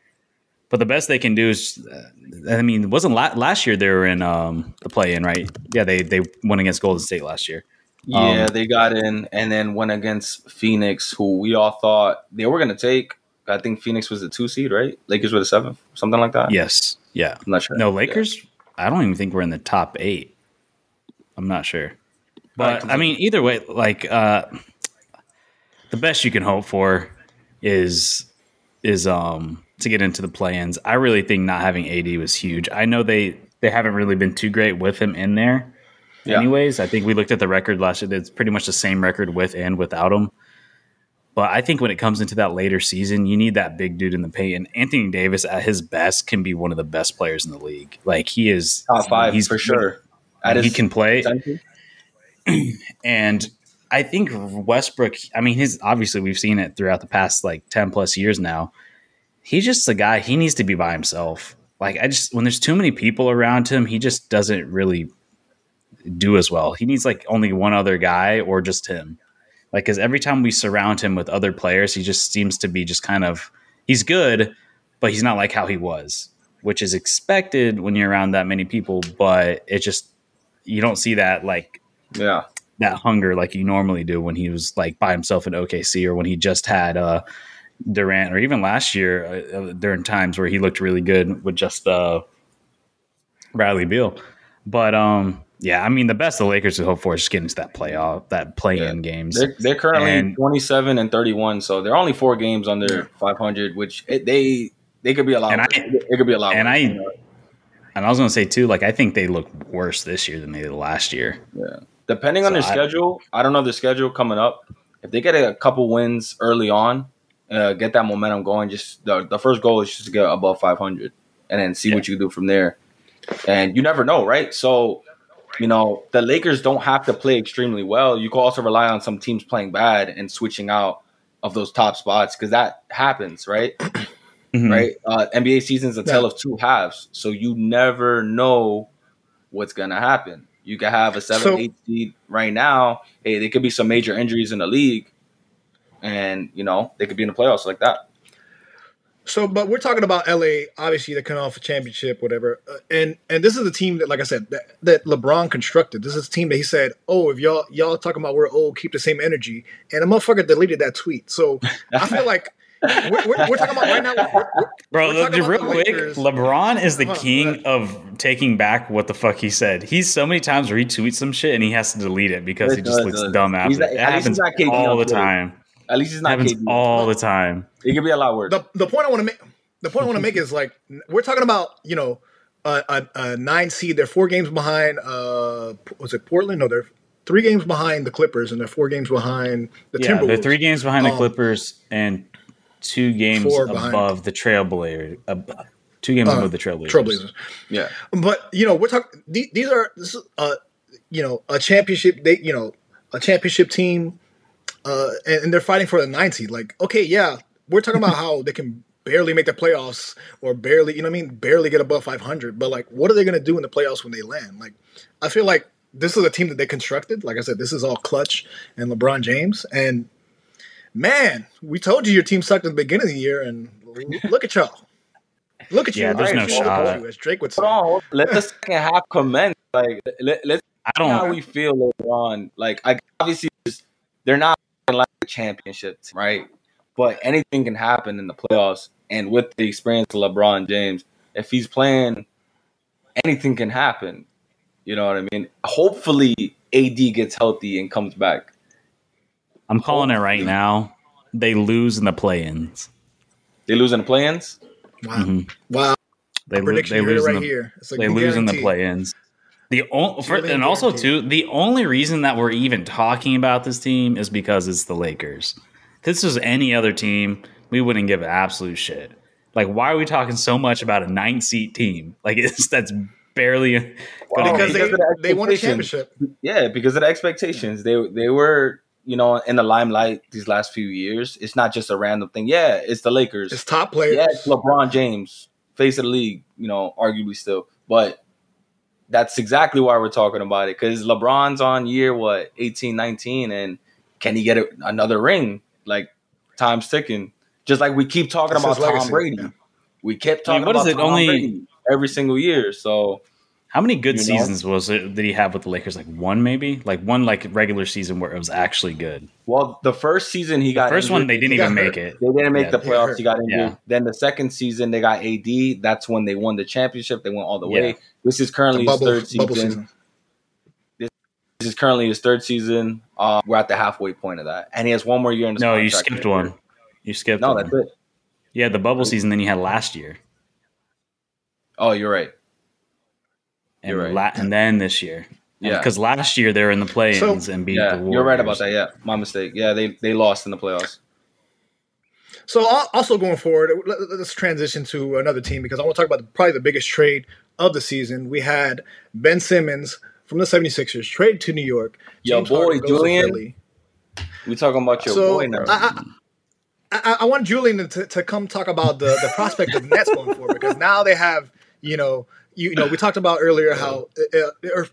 but the best they can do is, uh, I mean, it wasn't la- last year they were in um, the play-in, right? Yeah, they they won against Golden State last year. yeah, um, they got in and then went against Phoenix, who we all thought they were gonna take. I think Phoenix was the two seed, right? Lakers were the seventh, something like that. Yes, yeah. I'm not sure. No, Lakers. I don't even think we're in the top eight. I'm not sure, but Right, I mean, either way, like uh, the best you can hope for is is um to get into the play-ins. I really think not having AD was huge. I know they they haven't really been too great with him in there. Yeah. Anyways, I think we looked at the record last year. It's pretty much the same record with and without him. But I think when it comes into that later season, you need that big dude in the paint. And Anthony Davis, at his best, can be one of the best players in the league. Like he is top five He's for sure. At he can play, and I think Westbrook. I mean, his obviously we've seen it throughout the past like ten plus years now. He's just a guy. He needs to be by himself. Like I just when there's too many people around him, he just doesn't really do as well. He needs like only one other guy or just him. Like because every time we surround him with other players, he just seems to be just kind of he's good, but he's not like how he was, which is expected when you're around that many people. But it just you don't see that like Yeah. that hunger like you normally do when he was like by himself in OKC or when he just had uh Durant or even last year uh, uh, during times where he looked really good with just uh Bradley Beal. But um yeah, I mean the best the Lakers would hope for is getting to that playoff that play in games. They're, they're currently And- 27 and 31, so they're only four games under 500, which it, they they could be a lot. And. I- it could be a lot. and worse, I- And I was gonna say too, like I think they look worse this year than they did last year. yeah. Depending on their I- schedule, I don't know their schedule coming up. If they get a couple wins early on, uh, get that momentum going. Just the, the first goal is just to get above 500, and then see what you do from there. And you never know, right? So, you know, the Lakers don't have to play extremely well. You can also rely on some teams playing bad and switching out of those top spots because that happens, right? Mhm. right? Uh, NBA season's a tale of two halves, so you never know what's gonna happen. You could have a seven, So- eight seed right now. Hey, there could be some major injuries in the league, and you know they could be in the playoffs like that. So, but we're talking about LA. Obviously, they're coming off a championship, whatever. Uh, and and this is a team that, like I said, that, that LeBron constructed. This is a team that he said, "Oh, if y'all y'all talking about we're old, keep the same energy." And a motherfucker deleted that tweet. So I feel like we're, we're, we're talking about right now. We're, we're, Bro, We're look, real quick, Lakers. LeBron is the Hold on, king let- of taking back what the fuck he said. He's so many times retweets some shit and he has to delete it because he just Does, looks does. dumb He's after. not- It happens he's not KD all the time. At least it's not happens KD. all the time. It could be a lot worse. the the point I want to make the point I want to make is like we're talking about you know a, a, a nine seed. They're four games behind. Uh, was it Portland? No, they're three games behind the Clippers, and they're four games behind the Yeah, Timberwolves. they're three games behind the Um, Clippers and two games four behind. above the Trailblazers. Uh, two games Uh, above the Trailblazers. Trailblazers. yeah, But you know, we're talking. These are this is uh, you know a championship. They you know a championship team, uh, and, and they're fighting for the nine seed. Like, okay, yeah, we're talking about how they can barely make the playoffs or barely, you know, what I mean, barely get above five hundred. But like, what are they going to do in the playoffs when they land? Like, I feel like this is a team that they constructed. Like I said, this is all Klutch and LeBron James. And man, we told you your team sucked at the beginning of the year, and look at y'all. Look at you. Yeah, there's Right, no shot. you, As Drake would say. hold on. hold- Let the second half commence. Like, let, let's I don't. Know how we feel later on. Like, I obviously just- they're not like a championship, team, right? But anything can happen in the playoffs, and with the experience of LeBron James, if he's playing, anything can happen. You know what I mean? Hopefully, AD gets healthy and comes back. I'm calling it right now. They lose in the play-ins. They lose in the play-ins. Wow. Mhm. Wow. They, lo- Prediction they you heard it lose right the here. It's a they lose in the play-ins. The only for, Really and also guaranteed. too, the only reason that we're even talking about this team is because it's the Lakers. If this was any other team, we wouldn't give an absolute shit. Like, why are we talking so much about a nine seat team? Like, it's that's barely Well, Because because they, of the they won a championship. Yeah, because of the expectations. They they were, you know, in the limelight these last few years. It's not just a random thing. Yeah, it's the Lakers. It's top players. yeah, it's LeBron James, face of the league, you know, arguably still. But that's exactly why we're talking about it. Because LeBron's on year what, 18, 19, and can he get a, another ring? Like time's ticking. Just like we keep talking That's about his Tom legacy, Brady. yeah. We kept I talking mean, what about is it, Tom only- Brady every single year. So How many good You know? seasons was it did he have with the Lakers? Like one, maybe, like one like regular season where it was actually good. well, the first season he got The got first injured. one they didn't He even make it. They didn't make Yeah. the playoffs. He got injured. Yeah. Then the second season they got AD. That's when they won the championship. They went all the Yeah. way. This is currently The his third season. season. This is currently his third season. Uh, we're at the halfway point of that, and he has one more year in his No, you contract. skipped one. You skipped No, one. that's it. Yeah, the bubble season. Then you had last year, Oh, you're right. And right. la- and then this year. Yeah. because last year they were in the play-ins and beat Yeah, the Warriors. you're right about that. Yeah, my mistake. Yeah, they they lost in the playoffs. So also going forward, let- let- let's transition to another team because I want to talk about the, probably the biggest trade of the season. We had Ben Simmons from the 76ers traded to New York. Yo, boy, Harden goes to Julian. We talking about your so, boy now. I, I, I, want Julian to, to come talk about the, the prospect of Nets going forward because now they have, you know, you, you know, we talked about earlier how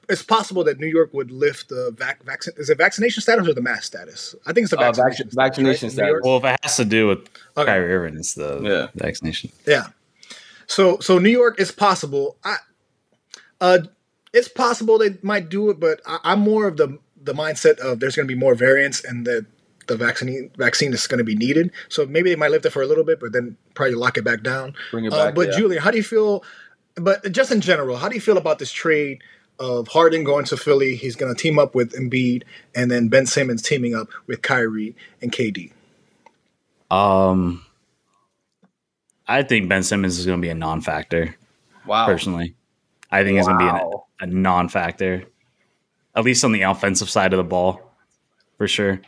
it's possible that New York would lift the vac, vaccine. Is it vaccination status or the mask status? I think it's the vaccination, uh, vac- vaccination status. Right? Well, if it has to do with okay. Kyrie Irving, it's the yeah. vaccination. Yeah. So, so New York is possible. I, uh, it's possible they might do it, but I, I'm more of the the mindset of there's going to be more variants and that the vaccine vaccine is going to be needed. So maybe they might lift it for a little bit, but then probably lock it back down. Bring it uh, back. Uh, but yeah. Julian, how do you feel? But just in general, how do you feel about this trade of Harden going to Philly? He's going to team up with Embiid, and then Ben Simmons teaming up with Kyrie and KD. Um, I think Ben Simmons is going to be a non-factor. Wow. Personally, I think wow. he's going to be a, a non-factor, at least on the offensive side of the ball, for sure.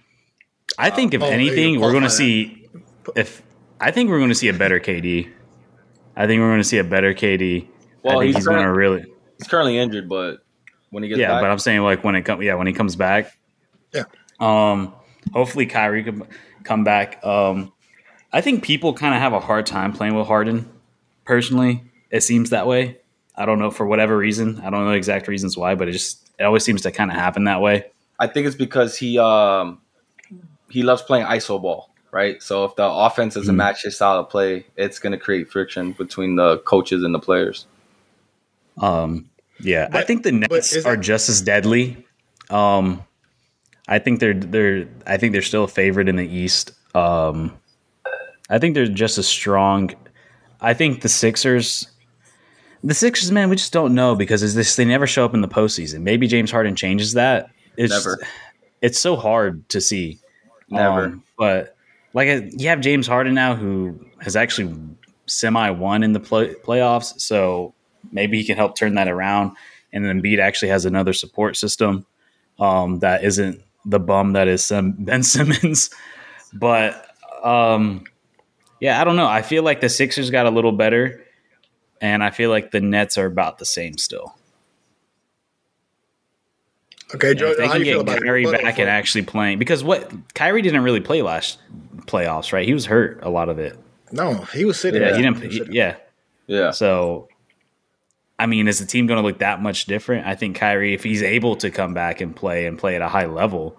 I think if uh, oh, anything, we're going to see if I think we're going to see a better KD. I think we're going to see a better KD. Well, he's, he's going to really. He's currently injured, but when he gets yeah, back, but I'm saying like when it comes, yeah, when he comes back, yeah. Um, hopefully Kyrie can come back. Um, I think people kind of have a hard time playing with Harden. Personally, it seems that way. I don't know for whatever reason. I don't know exact reasons why, but it just it always seems to kind of happen that way. I think it's because he um he loves playing iso ball, right? So if the offense doesn't mm-hmm. match his style of play, it's going to create friction between the coaches and the players. Um, yeah, but, I think the Nets are just as deadly. Um, I think they're they're I think they're still a favorite in the East. Um, I think they're just as strong. I think the Sixers, the Sixers, man, we just don't know because is this they never show up in the postseason. Maybe James Harden changes that. It's, never. It's so hard to see. Never. Um, but like you have James Harden now, who has actually semi won in the play- playoffs, so maybe he can help turn that around. And then Embiid actually has another support system um, that isn't the bum that is Ben Simmons. but um, yeah, I don't know. I feel like the Sixers got a little better, and I feel like the Nets are about the same still. Okay, Joe, they can get Kyrie back and actually playing because what Kyrie didn't really play last playoffs, right? He was hurt a lot of it. No, he was sitting. Yeah, he didn't. He, yeah, yeah. So, I mean, is the team going to look that much different? I think Kyrie, if he's able to come back and play and play at a high level,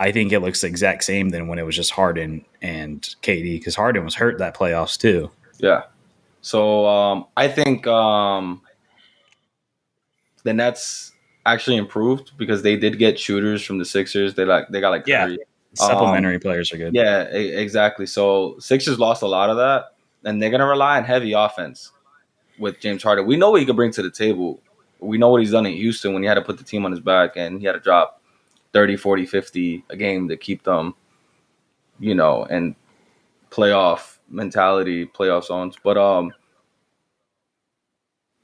I think it looks the exact same than when it was just Harden and KD because Harden was hurt that playoffs too. Yeah. So um, I think um, the Nets actually improved because they did get shooters from the Sixers. They like they got like yeah, supplementary um, players are good. Yeah, exactly. So Sixers lost a lot of that, and they're gonna rely on heavy offense with James Harden. We know what he could bring to the table. We know what he's done in Houston when he had to put the team on his back and he had to drop 30, 40, 50 a game to keep them, you know, and playoff mentality, playoff zones. But um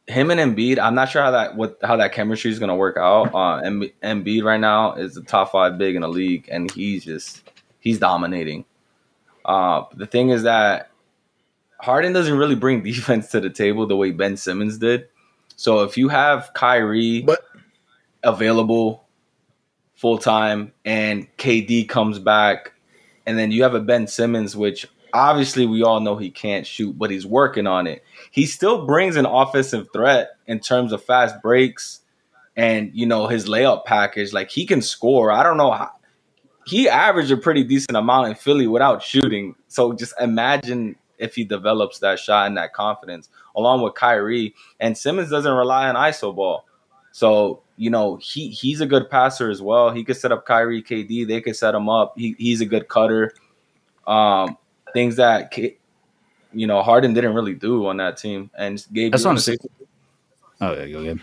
him and Embiid, I'm not sure how that what how that chemistry is to work out. Uh, Embiid right now is the top five big in the league, and he's just he's dominating. Uh, the thing is that Harden doesn't really bring defense to the table the way Ben Simmons did. So if you have Kyrie but available full time and KD comes back, and then you have a Ben Simmons, which obviously we all know he can't shoot, but he's working on it. He still brings an offensive threat in terms of fast breaks and you know his layup package. Like he can score. I don't know how he averaged a pretty decent amount in Philly without shooting. So just imagine if he develops that shot and that confidence along with Kyrie. And Simmons doesn't rely on ISO ball. So, you know, he he's a good passer as well. He could set up Kyrie KD. They could set him up. He, he's a good cutter. Um, things that you know Harden didn't really do on that team, and gave. That's what I'm saying. Oh yeah, go ahead.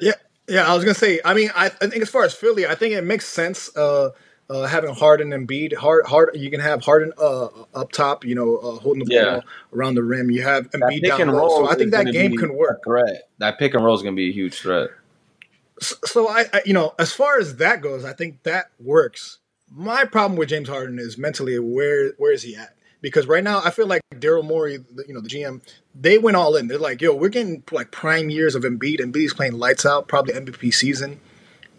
Yeah, yeah. I was gonna say. I mean, I, I think as far as Philly, I think it makes sense. Uh, uh, having Harden and Embiid, hard, hard. You can have Harden uh, up top, you know, uh, holding the ball around the rim. You have Embiid down low. So I think that game can work. Threat. That pick and roll is going to be a huge threat. So, so I, I, you know, as far as that goes, I think that works. My problem with James Harden is mentally where where is he at? because right now I feel like Daryl Morey, you know, the GM, they went all in. They're like, yo, we're getting like prime years of Embiid. Embiid's playing lights out, probably MVP season.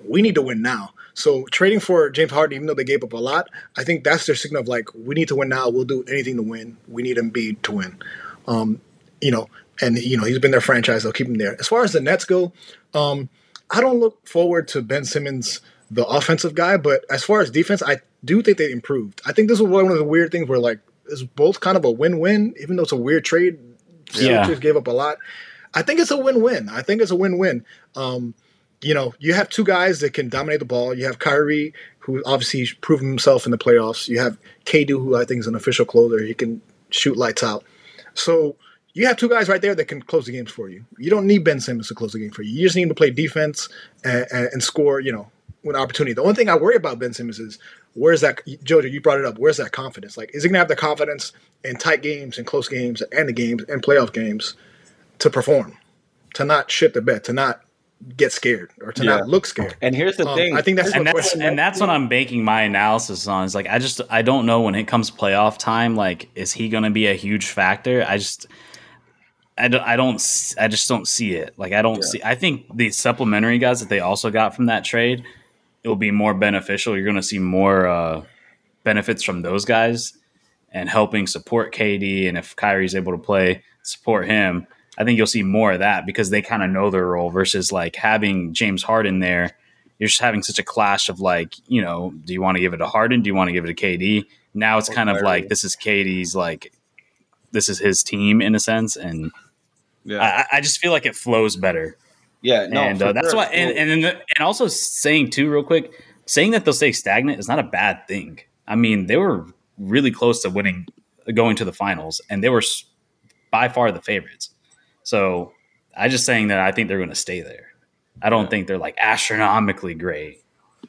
We need to win now. So trading for James Harden, even though they gave up a lot, I think that's their signal of like we need to win now. We'll do anything to win. We need Embiid to win. Um, you know, and you know he's been their franchise. They'll keep him there. As far as the Nets go, um, I don't look forward to Ben Simmons, the offensive guy, but as far as defense, I do think they improved. I think this was one of the weird things where like it's both kind of a win-win, even though it's a weird trade. Yeah. Sixers gave up a lot. I think it's a win-win. I think it's a win-win. Um, you know, you have two guys that can dominate the ball. You have Kyrie, who obviously proven himself in the playoffs. You have KD, who I think is an official closer. He can shoot lights out. So you have two guys right there that can close the games for you. You don't need Ben Simmons to close the game for you. You just need to play defense and, and, score, you know, with opportunity. The only thing I worry about Ben Simmons is where's that, Jojo, you brought it up, where's that confidence? Like, is he to have the confidence in tight games and close games and the games and playoff games to perform, to not shit the bed, to not get scared or to Yeah. not look scared? And here's the Um, thing. I think that's and what that's and that's what I'm banking my analysis on. Is like I just I don't know when it comes playoff time. Like, is he going to be a huge factor? I just I don't I don't s- I just don't see it. Like I don't Yeah. see. I think the supplementary guys that they also got from that trade, it will be more beneficial. You're going to see more uh, benefits from those guys and helping support KD. And if Kyrie's able to play, support him. I think you'll see more of that because they kind of know their role versus like having James Harden there. You're just having such a clash of like, you know, do you want to give it to Harden? Do you want to give it to KD? Now it's kind of like this is KD's like this is his team in a sense, and yeah, I, I just feel like it flows better. yeah, no, and uh, that's sure. why, and and then the- and also saying too, real quick, saying that they'll stay stagnant is not a bad thing. I mean, they were really close to winning, going to the finals, and they were by far the favorites. So I just saying that I think they're going to stay there. I don't Yeah. think they're like astronomically great,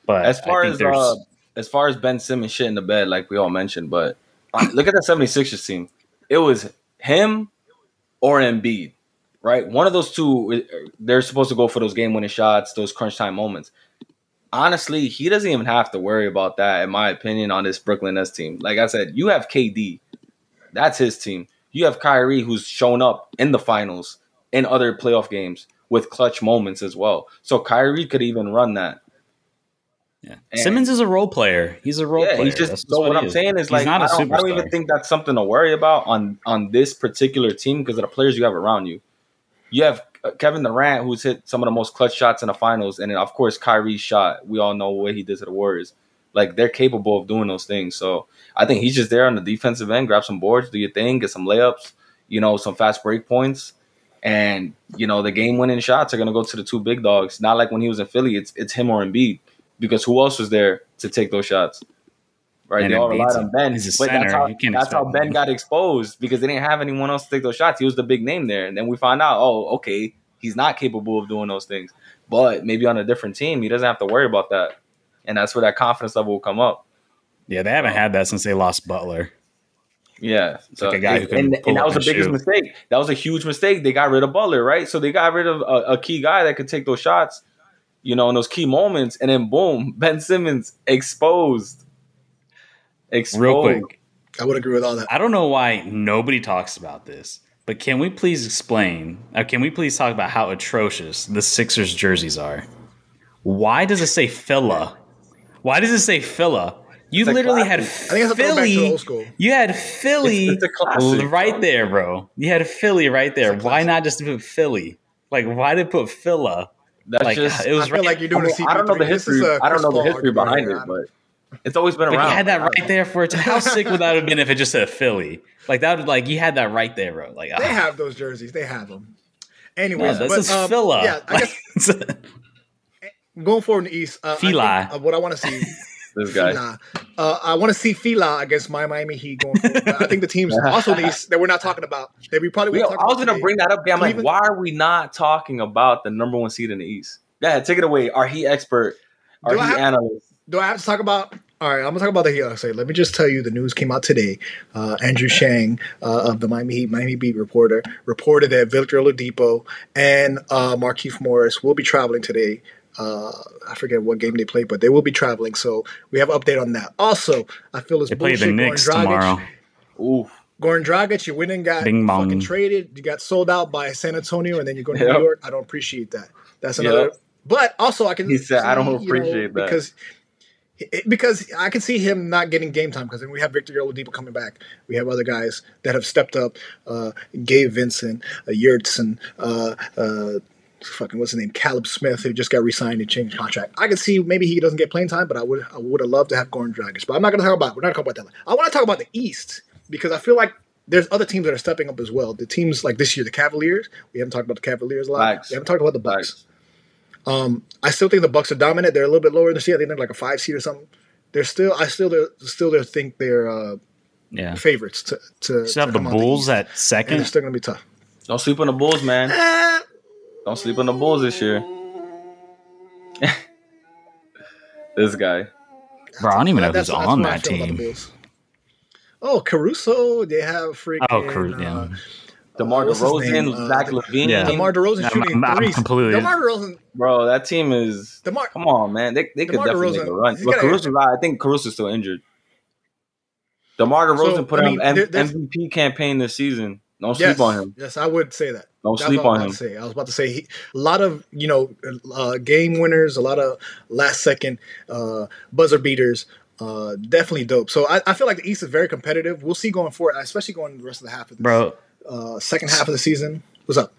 but as far I think as uh, as far as Ben Simmons shit in the bed, like we all mentioned, but uh, look at that 76ers team. It was him or Embiid, right? One of those two, uh, they're supposed to go for those game winning shots, those crunch time moments. Honestly, he doesn't even have to worry about that, in my opinion, on this Brooklyn Nets team. Like I said, you have KD, that's his team. You have Kyrie, who's shown up in the finals in other playoff games with clutch moments as well. So Kyrie could even run that. yeah. and- Simmons is a role player. He's a role Yeah, player. he's just. That's So what what I'm is. saying is He's like not I don't, I don't even think that's something to worry about on on this particular team because of the players you have around you. You have uh, Kevin Durant, who's hit some of the most clutch shots in the finals, and then of course Kyrie's shot. We all know what he did to the Warriors. Like they're capable of doing those things. So I think he's just there on the defensive end, grab some boards, do your thing, get some layups, you know, some fast break points, and you know the game winning shots are gonna go to the two big dogs. Not like when he was in Philly, it's it's him or Embiid because who else was there to take those shots? Right, And they all relied on Ben, he's a but that's center. how You can't that's how Ben him. got exposed because they didn't have anyone else to take those shots. He was the big name there, and then we find out, oh, okay, he's not capable of doing those things. But maybe on a different team, he doesn't have to worry about that, and that's where that confidence level will come up. Yeah, they haven't had that since they lost Butler. Yeah, so like a guy who can and, pull and that up was the biggest shoot. mistake. That was a huge mistake. They got rid of Butler, right? So they got rid of a, a key guy that could take those shots, you know, in those key moments, and then boom, Ben Simmons exposed. Exposed. Real quick, I would agree with all that. I don't know why nobody talks about this, but can we please explain? Or can we please talk about how atrocious the Sixers jerseys are? Why does it say Phila? Why does it say Phila? You It's literally had. I think it's a throwback to Philly. old school. You had Philly It's- it's a classic, right bro. there, bro. You had Philly right there. Why not just put Philly? Like, why did put Phila? That's Like, just. it was I feel right. like you're doing I, mean, a CP3. I don't know the history. is a I don't know the history behind it, but it's always been But around. you had that right there for it. To, how sick would that have been if it just said Philly? Like that would like you had that right there, bro. Like They ah. have those jerseys. They have them. No, Anyways, this but, is um, Phila. Yeah, I guess going forward in the East, uh, I think, Fila. uh, what I want to see, this guy. Fila. Uh, I want to see Fila against my Miami Heat going forward. I think the teams also in the East that we're not talking about that we probably We, will I was gonna bring that up. I'm like, why are we not talking about the number one seed in the East? Yeah, take it away. Our Heat expert, our Do I Heat have- analyst. Do I have to talk about? All right, I'm gonna talk about the Heat. I'll say, let me just tell you, the news came out today. Uh, Andrew Shang uh, of the Miami Heat, Miami Beat reporter, reported that Victor Oladipo and uh, Markieff Morris will be traveling today. Uh, I forget what game they play, but they will be traveling. So we have update on that. Also, I feel it's they play bullshit. the Knicks Goran Dragic, tomorrow. Ooh, Goran Dragic, your winning guy, Bing bong. fucking traded. You got sold out by San Antonio, and then you're going to Yep. New York. I don't appreciate that. That's Yep. another But also, I can. He said, see, "I don't you know, appreciate that." because it- because I can see him not getting game time because then we have Victor Oladipo coming back. We have other guys that have stepped up. Uh, Gabe Vincent, uh, Yurtseven, uh, uh, fucking what's his name, Caleb Smith, who just got re-signed and changed contract. I can see maybe he doesn't get playing time, but I would I would have loved to have Goran Dragic. But I'm not going to talk about. We're not going to talk about that. I want to talk about the East because I feel like. There's other teams that are stepping up as well. The teams like this year, the Cavaliers. We haven't talked about the Cavaliers a lot. Facts. We haven't talked about the Bucks. Facts. Um, I still think the Bucks are dominant. They're a little bit lower in the seed. I think they're like a five seed or something. They're still, I still, they're, still, they think they're uh, Yeah. favorites to to. Still have to the Bulls East. at and they're second. still gonna be tough. Don't sleep on the Bulls, man. Eh, Don't sleep on the Bulls this year. this guy. Bro, I don't even know that's- who's that's on what that feel about the team. Oh, Caruso. They have freaking. Oh, Caruso. uh, Yeah. DeMar what's his DeRozan, name? Uh, Zach LaVine. Yeah. DeMar DeRozan I'm- shooting I'm threes. completely- DeMar DeRozan. Bro, that team is. DeMar. Come on, man. They, they could DeMar definitely DeRozan, make a run. he's But gotta- I think Caruso's still injured. DeMar DeRozan So, put I on mean, M- there- there's- MVP campaign this season. Don't Yes, sleep on him. yes, I would say that. Don't That's sleep what I on was him. about to say. I was about to say he, a lot of you know uh, game winners, a lot of last second uh, buzzer beaters. Uh, definitely dope. So I, I feel like the East is very competitive. We'll see going forward, especially going the rest of the half of this, Bro, uh, second half of the season. What's up?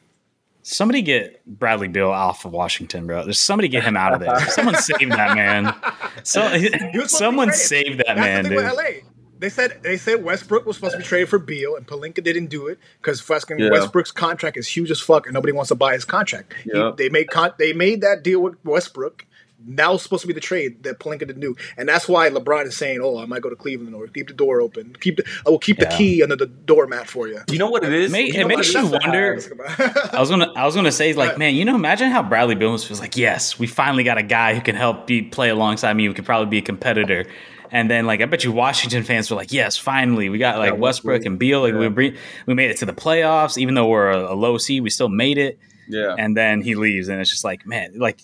somebody get Bradley Beal off of Washington, bro. There's somebody get him out of there. Someone save that man. So, was supposed to be someone traded. save that That's man, the thing dude. with LA. They said they said Westbrook was supposed to be traded for Beal, and Pelinka didn't do it because fucking Yeah. Westbrook's contract is huge as fuck, and nobody wants to buy his contract. He- they made con- they made that deal with Westbrook. Now it's supposed to be the trade that Pelinka didn't do, and that's why LeBron is saying, "Oh, I might go to Cleveland or keep the door open. Keep the I will keep Yeah. the key under the doormat for you." Do you know what it is? May- You it makes you wonder- I was gonna, I was gonna say, like, man, you know, imagine how Bradley Beal was like, yes, we finally got a guy who can help be play alongside me, who could probably be a competitor. And then, like, I bet you Washington fans were like, yes, finally, we got like Yeah, Westbrook Westbrook. and Beal. Like, we bring, we made it to the playoffs, even though we're a, a low seed, we still made it. Yeah. And then he leaves, and it's just like, man, like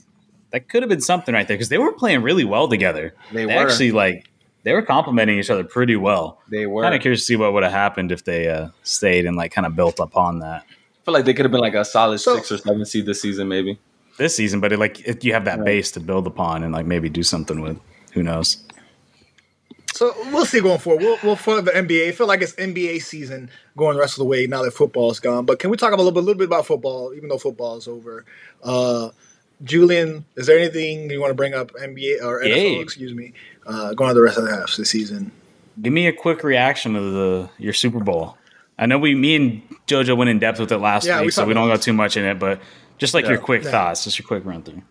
that could have been something right there because they were playing really well together. They They were. actually like they were complimenting each other pretty well. They were. Kind of curious to see what would have happened if they uh, stayed and like kind of built upon that I feel like they could have been like a solid So- six or seven seed this season, maybe. this season. But it, like if you have that Right. base to build upon and like maybe do something with. Who knows? So we'll see going forward. We'll, we'll follow the NBA. I feel like it's NBA season going the rest of the way now that football is gone. But can we talk about a little bit, a little bit about football, even though football is over? Uh, Julian, is there anything you want to bring up NBA or NFL? Yeah. Excuse me, uh, going on the rest of the half this season. Give me a quick reaction of the your Super Bowl. I know we, me and JoJo went in depth with it last Yeah, we week, so we don't go too much in it. But just like Yeah. your quick Yeah. thoughts, just your quick run through.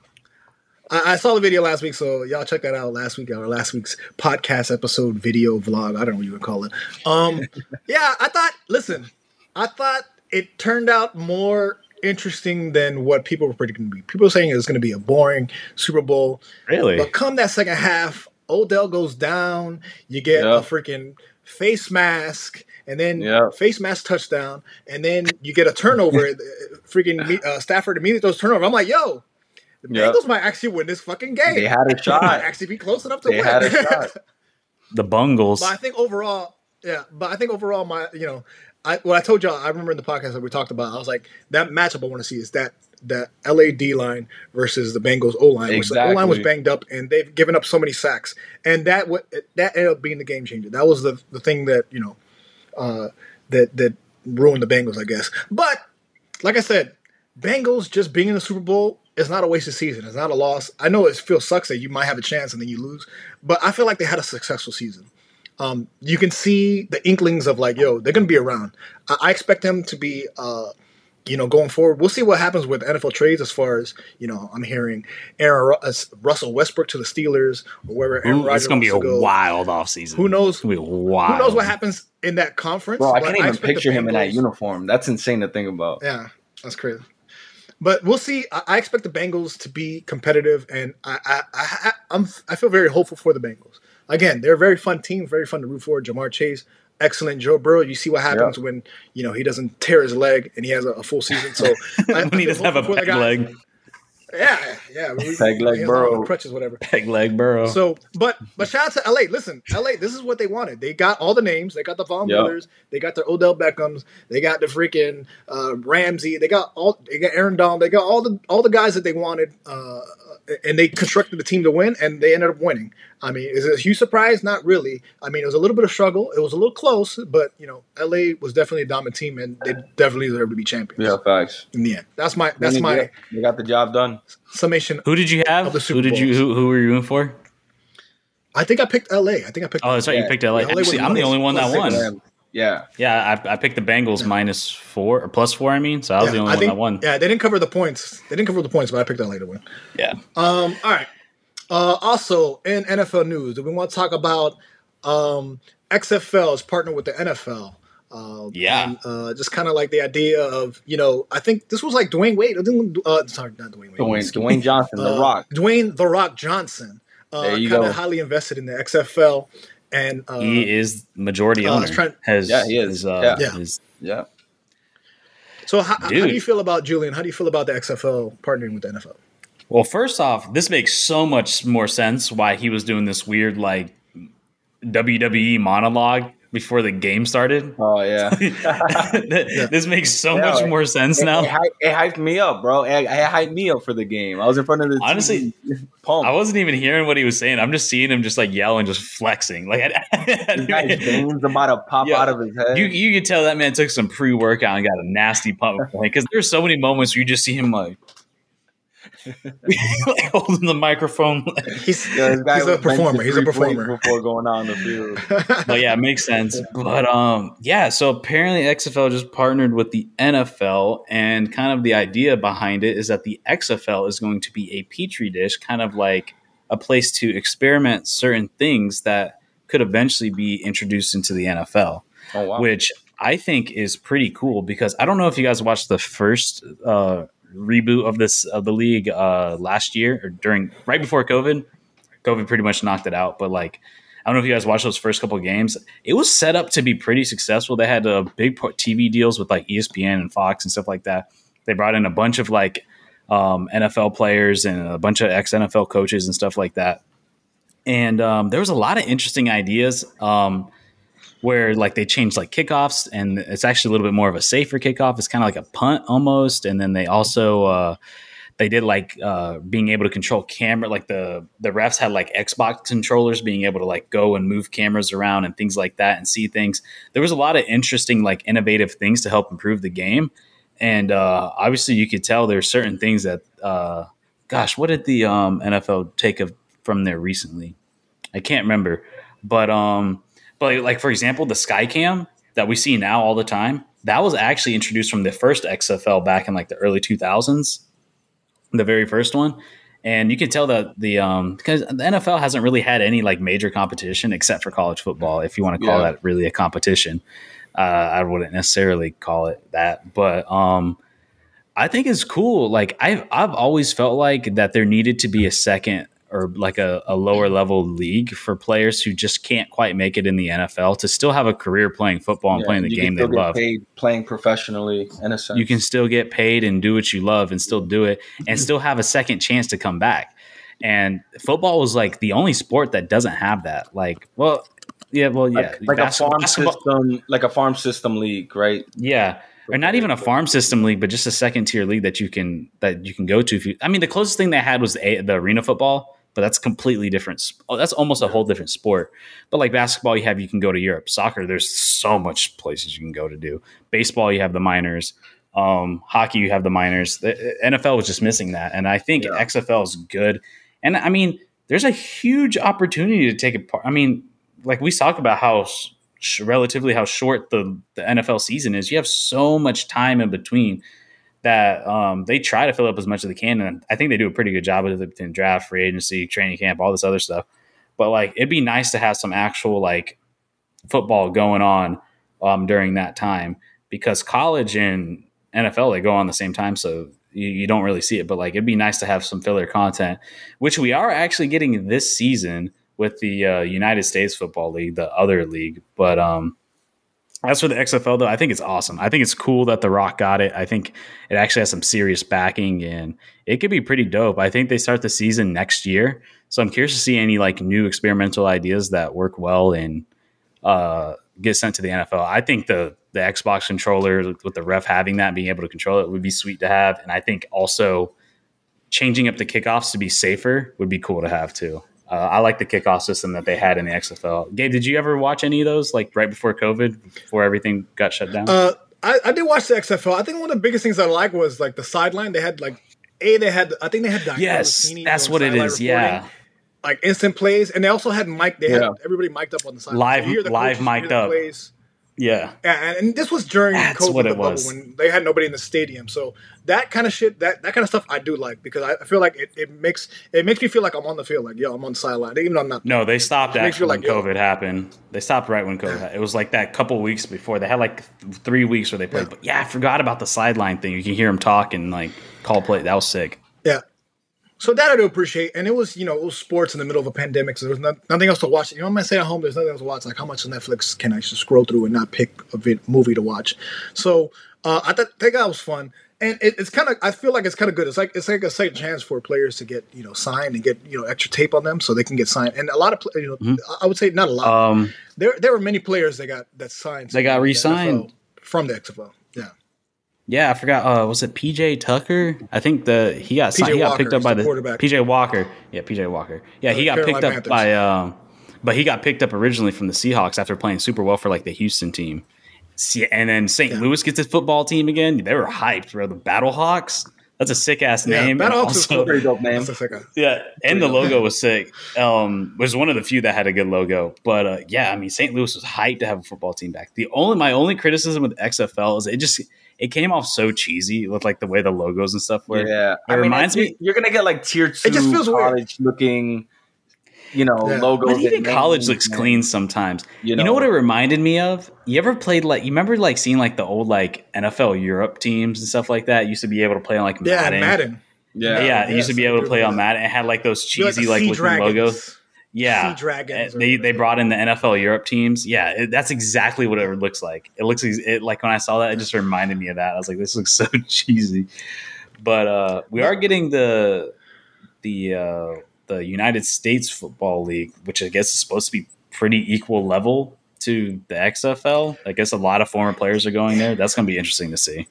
I, I saw the video last week, so y'all check that out last week or last week's podcast episode, video vlog. I don't know what you would call it. Um, yeah, I thought. Listen, I thought it turned out more interesting than what people were predicting to be. People were saying it was going to be a boring Super Bowl. Really? But come that second half, Odell goes down. You get Yeah. a freaking face mask, and then Yeah. face mask touchdown, and then you get a turnover. Freaking uh, Stafford immediately throws turnover. I'm like, yo, the Yeah. Bengals might actually win this fucking game. They had a might shot. actually be close enough to They win. had a shot. the Bungles. but I think overall, yeah. But I think overall, my you know, I what I told y'all, I remember in the podcast that we talked about. I was like, that matchup I want to see is that that LA D line versus the Bengals O line. Which the O line was banged up, and they've given up so many sacks, and that what that ended up being the game changer. That was the the thing that you know, uh, that that ruined the Bengals, I guess. But like I said, Bengals just being in the Super Bowl is not a wasted season. It's not a loss. I know it feels sucks that you might have a chance and then you lose, but I feel like they had a successful season. Um, you can see the inklings of like, yo, they're going to be around. I, I expect them to be, uh, you know, going forward. We'll see what happens with NFL trades as far as you know. I'm hearing Aaron Ru- uh, Russell Westbrook to the Steelers or wherever Aaron Ooh, Rodgers it's gonna be a wants to go. wild offseason. Who knows? It's be wild. Who knows what happens in that conference? Bro, I can't even expect picture him in that uniform. That's insane to think about. Yeah, that's crazy. But we'll see. I, I expect the Bengals to be competitive, and I, I, I, I'm, I feel very hopeful for the Bengals. Again, they're a very fun team, very fun to root for. Ja'Marr Chase, excellent. Joe Burrow, you see what happens when you know he doesn't tear his leg and he has a, a full season. So I, when he doesn't have a hopeful for the peg guys. leg. Yeah, yeah. We, Peg leg Burrow. crutches, whatever. Peg leg burrow. So, but but shout out to LA. Listen, LA. This is what they wanted. They got all the names. They got the Von Yep. brothers. They got the Odell Beckhams. They got the freaking uh, Ramsey. They got all. They got Aaron Donald. They got all the all the guys that they wanted. Uh, and they constructed the team to win, and they ended up winning. I mean, is it a huge surprise? Not really. I mean, it was a little bit of struggle. It was a little close, but you know, LA was definitely a dominant team, and they definitely deserve to be champions Yeah, facts. in the end. That's my that's They- my They got the job done. summation. who did you have? Of the Super Who did you? Who, who were you rooting for? I think I picked LA. I think I picked. Oh, that's right. You picked LA. LA Actually, I'm the only one that plus won. Six. Rams. Yeah. Yeah, I, I picked the Bengals minus four or plus four. I mean, so I was Yeah, the only I one think, that won. Yeah, they didn't cover the points. They didn't cover the points, but I picked LA to win. Yeah. Um, all right. Uh, also, in NFL news, we want to talk about um, XFL is partnered with the NFL? Uh, Yeah. and, uh, just kind of like the idea of you know, I think this was like Dwyane Wade. Uh, sorry, not Dwyane Wade. Dwayne, Dwayne Johnson, The Uh, Rock. Dwayne the Rock Johnson. Uh, There you kind of highly invested in the XFL, and uh, he is majority uh, I owner. trying- has Yeah, he is. his, uh, Yeah. Yeah. his- Yeah. so how, how do you feel about Julian? How do you feel about the XFL partnering with the NFL? well, first off, this makes so much more sense why he was doing this weird like WWE monologue before the game started. Oh yeah. this makes so Yeah, much like- more sense It, now. it, it hyped me up, bro. It, it hyped me up for the game. I was in front of the Honestly. I wasn't even hearing what he was saying. I'm just seeing him just like yelling, just flexing. Like I, guy's veins about to pop Yeah. out of his head. you, you could tell that man took some pre workout and got a nasty pump because there's so many moments where you just see him like, like holding the microphone. He's, Yeah, he's a performer. He's a performer. before going out on the field. but yeah, it makes sense. But um, yeah. So apparently, XFL just partnered with the NFL, and kind of the idea behind it is that the XFL is going to be a petri dish, kind of like a place to experiment certain things that could eventually be introduced into the NFL, Oh wow. which I think is pretty cool because I don't know if you guys watched the first uh, reboot of this of the league uh, last year or during right before COVID. COVID pretty much knocked it out, but like I don't know if you guys watched those first couple games. It was set up to be pretty successful. They had uh, big TV deals with like ESPN and Fox and stuff like that. They brought in a bunch of like um, NFL players and a bunch of ex NFL coaches and stuff like that. And um, there was a lot of interesting ideas um, where like they changed like kickoffs, and it's actually a little bit more of a safer kickoff. It's kind of like a punt almost, and then they also uh, they did like uh, being able to control camera like the the refs had like xbox controllers being able to like go and move cameras around and things like that and see things there was a lot of interesting like innovative things to help improve the game and uh, obviously you could tell there's certain things that uh, gosh what did the um, nfl take of, from there recently i can't remember but um but like for example the skycam that we see now all the time that was actually introduced from the first xfl back in like the early 2000s the very first one. And you can tell that the um because the NFL hasn't really had any like major competition except for college football if you want to call Yeah. that really a competition. Uh, I wouldn't necessarily call it that but um I think it's cool. Like I've I've always felt like that there needed to be a second or like a, a lower level league for players who just can't quite make it in the NFL to still have a career playing football and Yeah, playing the game they get love Paid playing professionally in a sense. you can still get paid and do what you love and still do it Mm-hmm. and still have a second chance to come back. And football was like the only sport that doesn't have that. Like, well, yeah, well, yeah, like, like a farm basketball- system, like a farm system league, right? yeah, or not even a farm system league, but just a second tier league that you can that you can go to. If you, I mean, the closest thing they had was the, the arena football, but that's completely different. Oh, that's almost a whole different sport. But like basketball, you have you can go to Europe. Soccer, there's so much places you can go to do. Baseball, you have the minors. Um, hockey, you have the minors. The NFL was just missing that, and I think Yeah. XFL is good. And I mean, there's a huge opportunity to take a part. I mean, like we talk about how sh- relatively how short the the NFL season is. You have so much time in between that um, they try to fill up as much as they can, and I think they do a pretty good job of it in draft, free agency, training camp, all this other stuff. But like, it'd be nice to have some actual like football going on um, during that time because college and NFL they go on the same time, so you, you don't really see it. But like, it'd be nice to have some filler content, which we are actually getting this season with the uh, United States Football League, the other league. But um, As for the XFL, though, I think it's awesome. I think it's cool that The Rock got it. I think it actually has some serious backing, and it could be pretty dope. I think they start the season next year, so I'm curious to see any like new experimental ideas that work well and uh, get sent to the NFL. I think the the Xbox controller with the ref having that, being able to control it, would be sweet to have, and I think also changing up the kickoffs to be safer would be cool to have too. Uh, I like the kickoff system that they had in the XFL. Gabe, did you ever watch any of those like right before COVID, before everything got shut down? Uh, I, I did watch the XFL. I think one of the biggest things I like was like the sideline. They had like a they had I think they had Diane yes, that's what it is. Yeah, like instant plays, and they also had mic. They yeah. had everybody mic'd up on the side. Live, so live coaches, mic'd up. Plays. Yeah. and, and this was during That's COVID what it was. when they had nobody in the stadium. So that kind of shit, that that kind of stuff, I do like because I, feel like it, it makes it makes me feel like I'm on the field, like yo, I'm on the sideline, even though I'm not. No, they stopped when like, COVID happened. They stopped right when COVID. happened. It was like that couple weeks before. They had like three weeks where they played. Yeah. But yeah, I forgot about the sideline thing. You can hear them talk and like call play. That was sick. So that I do appreciate, and it was you know it was sports in the middle of a pandemic, so there was not, nothing else to watch. You know, I'm gonna stay at home. There's nothing else to watch. Like how much Netflix can I just scroll through and not pick a vid- movie to watch? So uh, I th- think that was fun, and it, it's kind of I feel like it's kind of good. It's like it's like a second chance for players to get you know signed and get you know extra tape on them so they can get signed. And a lot of you know mm-hmm. I would say not a lot. Um, there there were many players that got that signed. They got re-signed the from the XFL. Yeah. Yeah, I forgot. Uh, was it PJ Tucker? I think the he got signed, he got picked up by the, the PJ Walker. Yeah, PJ Walker. Yeah, he got Carolina picked up Panthers. by um, but he got picked up originally from the Seahawks after playing super well for like the Houston team. See, and then St. Yeah. Louis gets his football team again. They were hyped, bro. The Battlehawks. That's a sick ass name. Yeah, Battlehawks is a pretty dope name. Yeah, and the logo was sick. Um, was one of the few that had a good logo. But uh, yeah, I mean, St. Louis was hyped to have a football team back. The only my only criticism with XFL is it just it came off so cheesy with like the way the logos and stuff were. Yeah, it I reminds mean, me. You're gonna get like tier two. It just feels college weird. looking. You know, yeah. logos. But even college looks and, clean sometimes. You know, you know, what it reminded me of? You ever played like you remember like seeing like the old like NFL Europe teams and stuff like that? Used to be able to play on like Madden. Yeah, Madden. Yeah, yeah. You used to be able to play on Madden. It had like those cheesy like, like looking logos. Yeah, Dragons. They they brought in the NFL Europe teams. Yeah, it, that's exactly what it looks like. It looks it like when I saw that, it just reminded me of that. I was like, this looks so cheesy. But uh, we are getting the the uh, the United States Football League, which I guess is supposed to be pretty equal level to the XFL. I guess a lot of former players are going there. That's going to be interesting to see.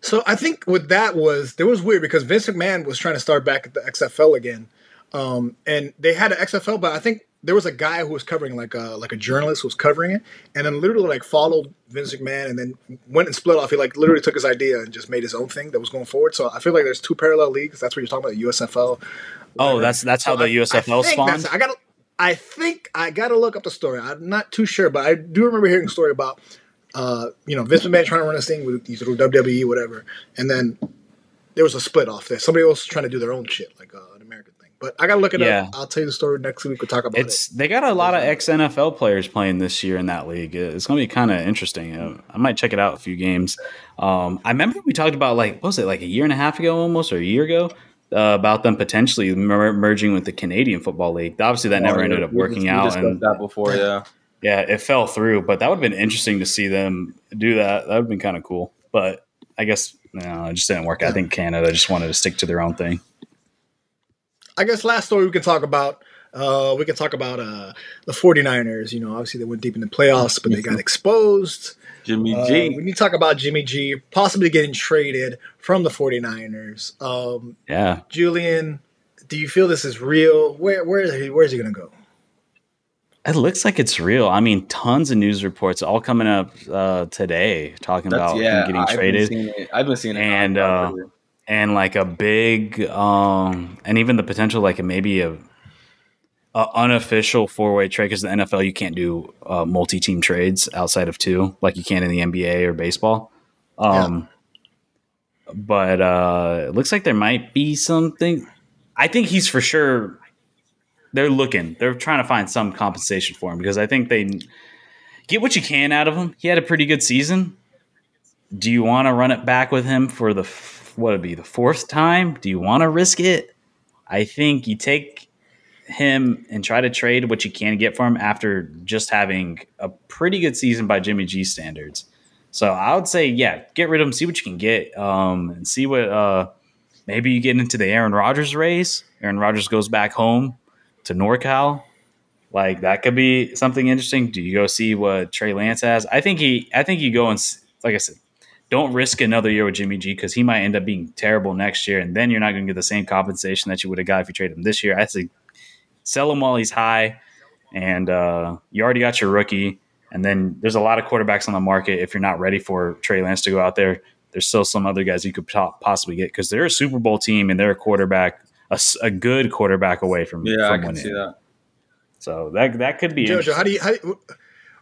So I think what that was, it was weird because Vince McMahon was trying to start back at the XFL again, um, and they had an XFL, but I think there was a guy who was covering like a like a journalist who was covering it, and then literally like followed Vince McMahon, and then went and split off. He like literally took his idea and just made his own thing that was going forward. So I feel like there's two parallel leagues. That's what you're talking about, the USFL. Oh, that's that's how the I, USFL I spawned. I got. I think I got to look up the story. I'm not too sure, but I do remember hearing a story about, uh, you know, Vince McMahon trying to run this thing with these little WWE, whatever, and then there was a split off there. Somebody else trying to do their own shit, like uh, but I gotta look it yeah. up. I'll tell you the story next week. We'll talk about it's, it. They got a lot of ex NFL players playing this year in that league. It's gonna be kind of interesting. Uh, I might check it out a few games. Um, I remember we talked about like what was it like a year and a half ago almost or a year ago uh, about them potentially mer- merging with the Canadian Football League. Obviously, that oh, never ended up working we, out. and that before, yeah, yeah, it fell through. But that would have been interesting to see them do that. That would have been kind of cool. But I guess no, it just didn't work. Yeah. I think Canada just wanted to stick to their own thing. I guess last story we can talk about. Uh, we can talk about uh, the 49ers. You know, obviously they went deep in the playoffs, but they got exposed. Jimmy uh, G. We need to talk about Jimmy G possibly getting traded from the 49ers. Um, yeah. Julian, do you feel this is real? Where where is he, where's he going to go? It looks like it's real. I mean, tons of news reports all coming up uh, today talking That's, about yeah, getting I've traded. Been I've been seeing it. And uh, and like a big um and even the potential like maybe a, a unofficial four way trade because the NFL you can't do uh, multi team trades outside of two like you can in the NBA or baseball. Um, yeah. but uh, it looks like there might be something. I think he's for sure. They're looking. They're trying to find some compensation for him because I think they get what you can out of him. He had a pretty good season. Do you want to run it back with him for the what would be the fourth time? Do you want to risk it? I think you take him and try to trade what you can get for him after just having a pretty good season by Jimmy G standards. So I would say, yeah, get rid of him, see what you can get, um, and see what uh, maybe you get into the Aaron Rodgers race. Aaron Rodgers goes back home to NorCal. Like that could be something interesting. Do you go see what Trey Lance has? I think he, I think you go and like I said, don't risk another year with Jimmy G because he might end up being terrible next year, and then you're not going to get the same compensation that you would have got if you traded him this year. I say sell him while he's high, and uh, you already got your rookie. And then there's a lot of quarterbacks on the market. If you're not ready for Trey Lance to go out there, there's still some other guys you could possibly get because they're a Super Bowl team and they're a quarterback, a, a good quarterback away from yeah, from I can winning. see that. So that that could be. Jojo, how do you? How,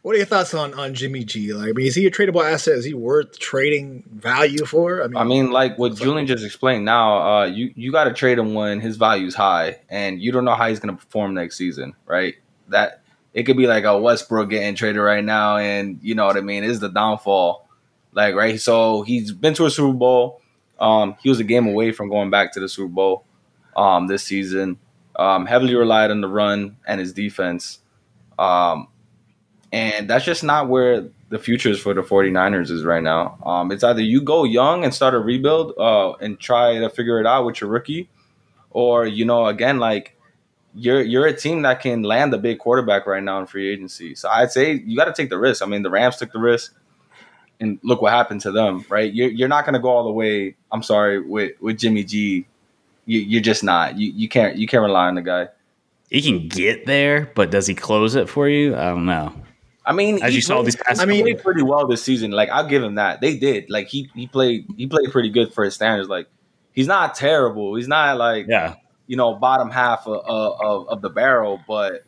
what are your thoughts on on Jimmy G? Like, I mean, is he a tradable asset? Is he worth trading value for? I mean, I mean, like what Julian just explained. Now, uh, you you got to trade him when his value is high, and you don't know how he's going to perform next season, right? That it could be like a Westbrook getting traded right now, and you know what I mean. Is the downfall, like right? So he's been to a Super Bowl. Um, he was a game away from going back to the Super Bowl um, this season. Um, heavily relied on the run and his defense. Um, and that's just not where the future is for the 49ers is right now. Um, it's either you go young and start a rebuild uh, and try to figure it out with your rookie, or you know, again, like you're you're a team that can land a big quarterback right now in free agency. So I'd say you got to take the risk. I mean, the Rams took the risk, and look what happened to them, right? You're you're not going to go all the way. I'm sorry with with Jimmy G you, are just not. You you can't you can't rely on the guy. He can get there, but does he close it for you? I don't know. I mean, as you saw these past, I mean, played pretty well this season. Like I'll give him that. They did. Like he he played he played pretty good for his standards. Like he's not terrible. He's not like yeah, you know, bottom half of of, of the barrel. But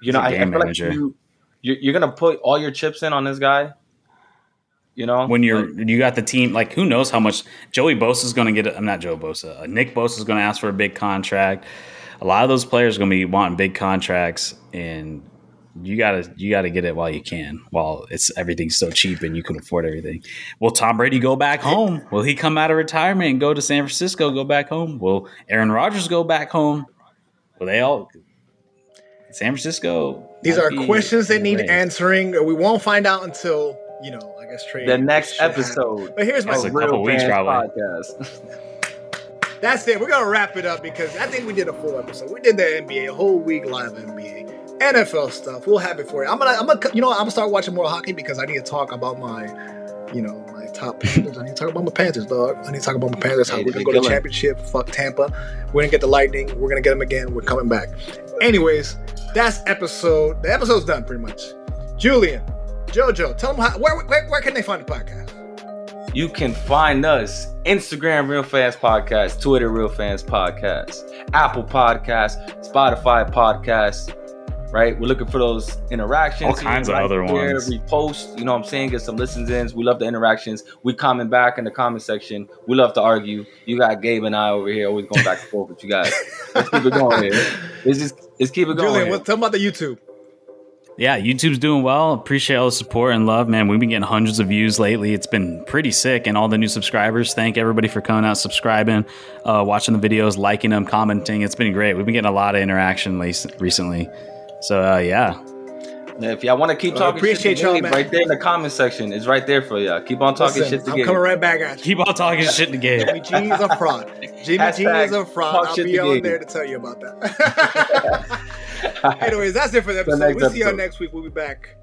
you know, I, I, feel like you you're, you're gonna put all your chips in on this guy. You know, when you're like, you got the team, like who knows how much Joey Bosa is going to get? I'm not Joe Bosa. Uh, Nick Bosa is going to ask for a big contract. A lot of those players are going to be wanting big contracts, and you gotta you gotta get it while you can, while it's everything's so cheap and you can afford everything. Will Tom Brady go back home? Will he come out of retirement and go to San Francisco? Go back home? Will Aaron Rodgers go back home? Will they all? San Francisco. These are questions that need answering. We won't find out until you know i guess trade the next episode. Happen. But here's my That's real weeks, probably podcast. That's it. We're gonna wrap it up because I think we did a full episode. We did the NBA, a whole week live NBA, NFL stuff. We'll have it for you. I'm gonna, I'm gonna, you know, I'm gonna start watching more hockey because I need to talk about my, you know, my top Panthers. I need to talk about my Panthers, dog. I need to talk about my Panthers. How we're gonna go to championship. Fuck Tampa. We're gonna get the Lightning. We're gonna get them again. We're coming back. Anyways, that's episode. The episode's done pretty much. Julian, Jojo, tell them how, where, where, where can they find the podcast? You can find us Instagram Real Fans Podcast, Twitter Real Fans Podcast, Apple Podcast, Spotify Podcast. Right, we're looking for those interactions. All kinds of other there, ones. Repost, you know what I'm saying? Get some listens ins. We love the interactions. We comment back in the comment section. We love to argue. You got Gabe and I over here always going back and forth with you guys. Let's keep it going here. Let's just let's keep it going. Julian, what, tell them about the YouTube yeah, YouTube's doing well. Appreciate all the support and love, man. We've been getting hundreds of views lately. It's been pretty sick, and all the new subscribers. Thank everybody for coming out, subscribing, uh, watching the videos, liking them, commenting. It's been great. We've been getting a lot of interaction recently. So uh, yeah. yeah. If y'all want to keep talking, appreciate shit y'all, man. right there in the comment section. It's right there for y'all. Keep on talking Listen, shit to I'm coming right back at you. Keep on talking shit to Gabe. Jimmy G is a fraud. Jimmy G is a fraud. I'll be on there to tell you about that. Anyways, that's it for the episode. we'll see y'all next week. We'll be back. Peace.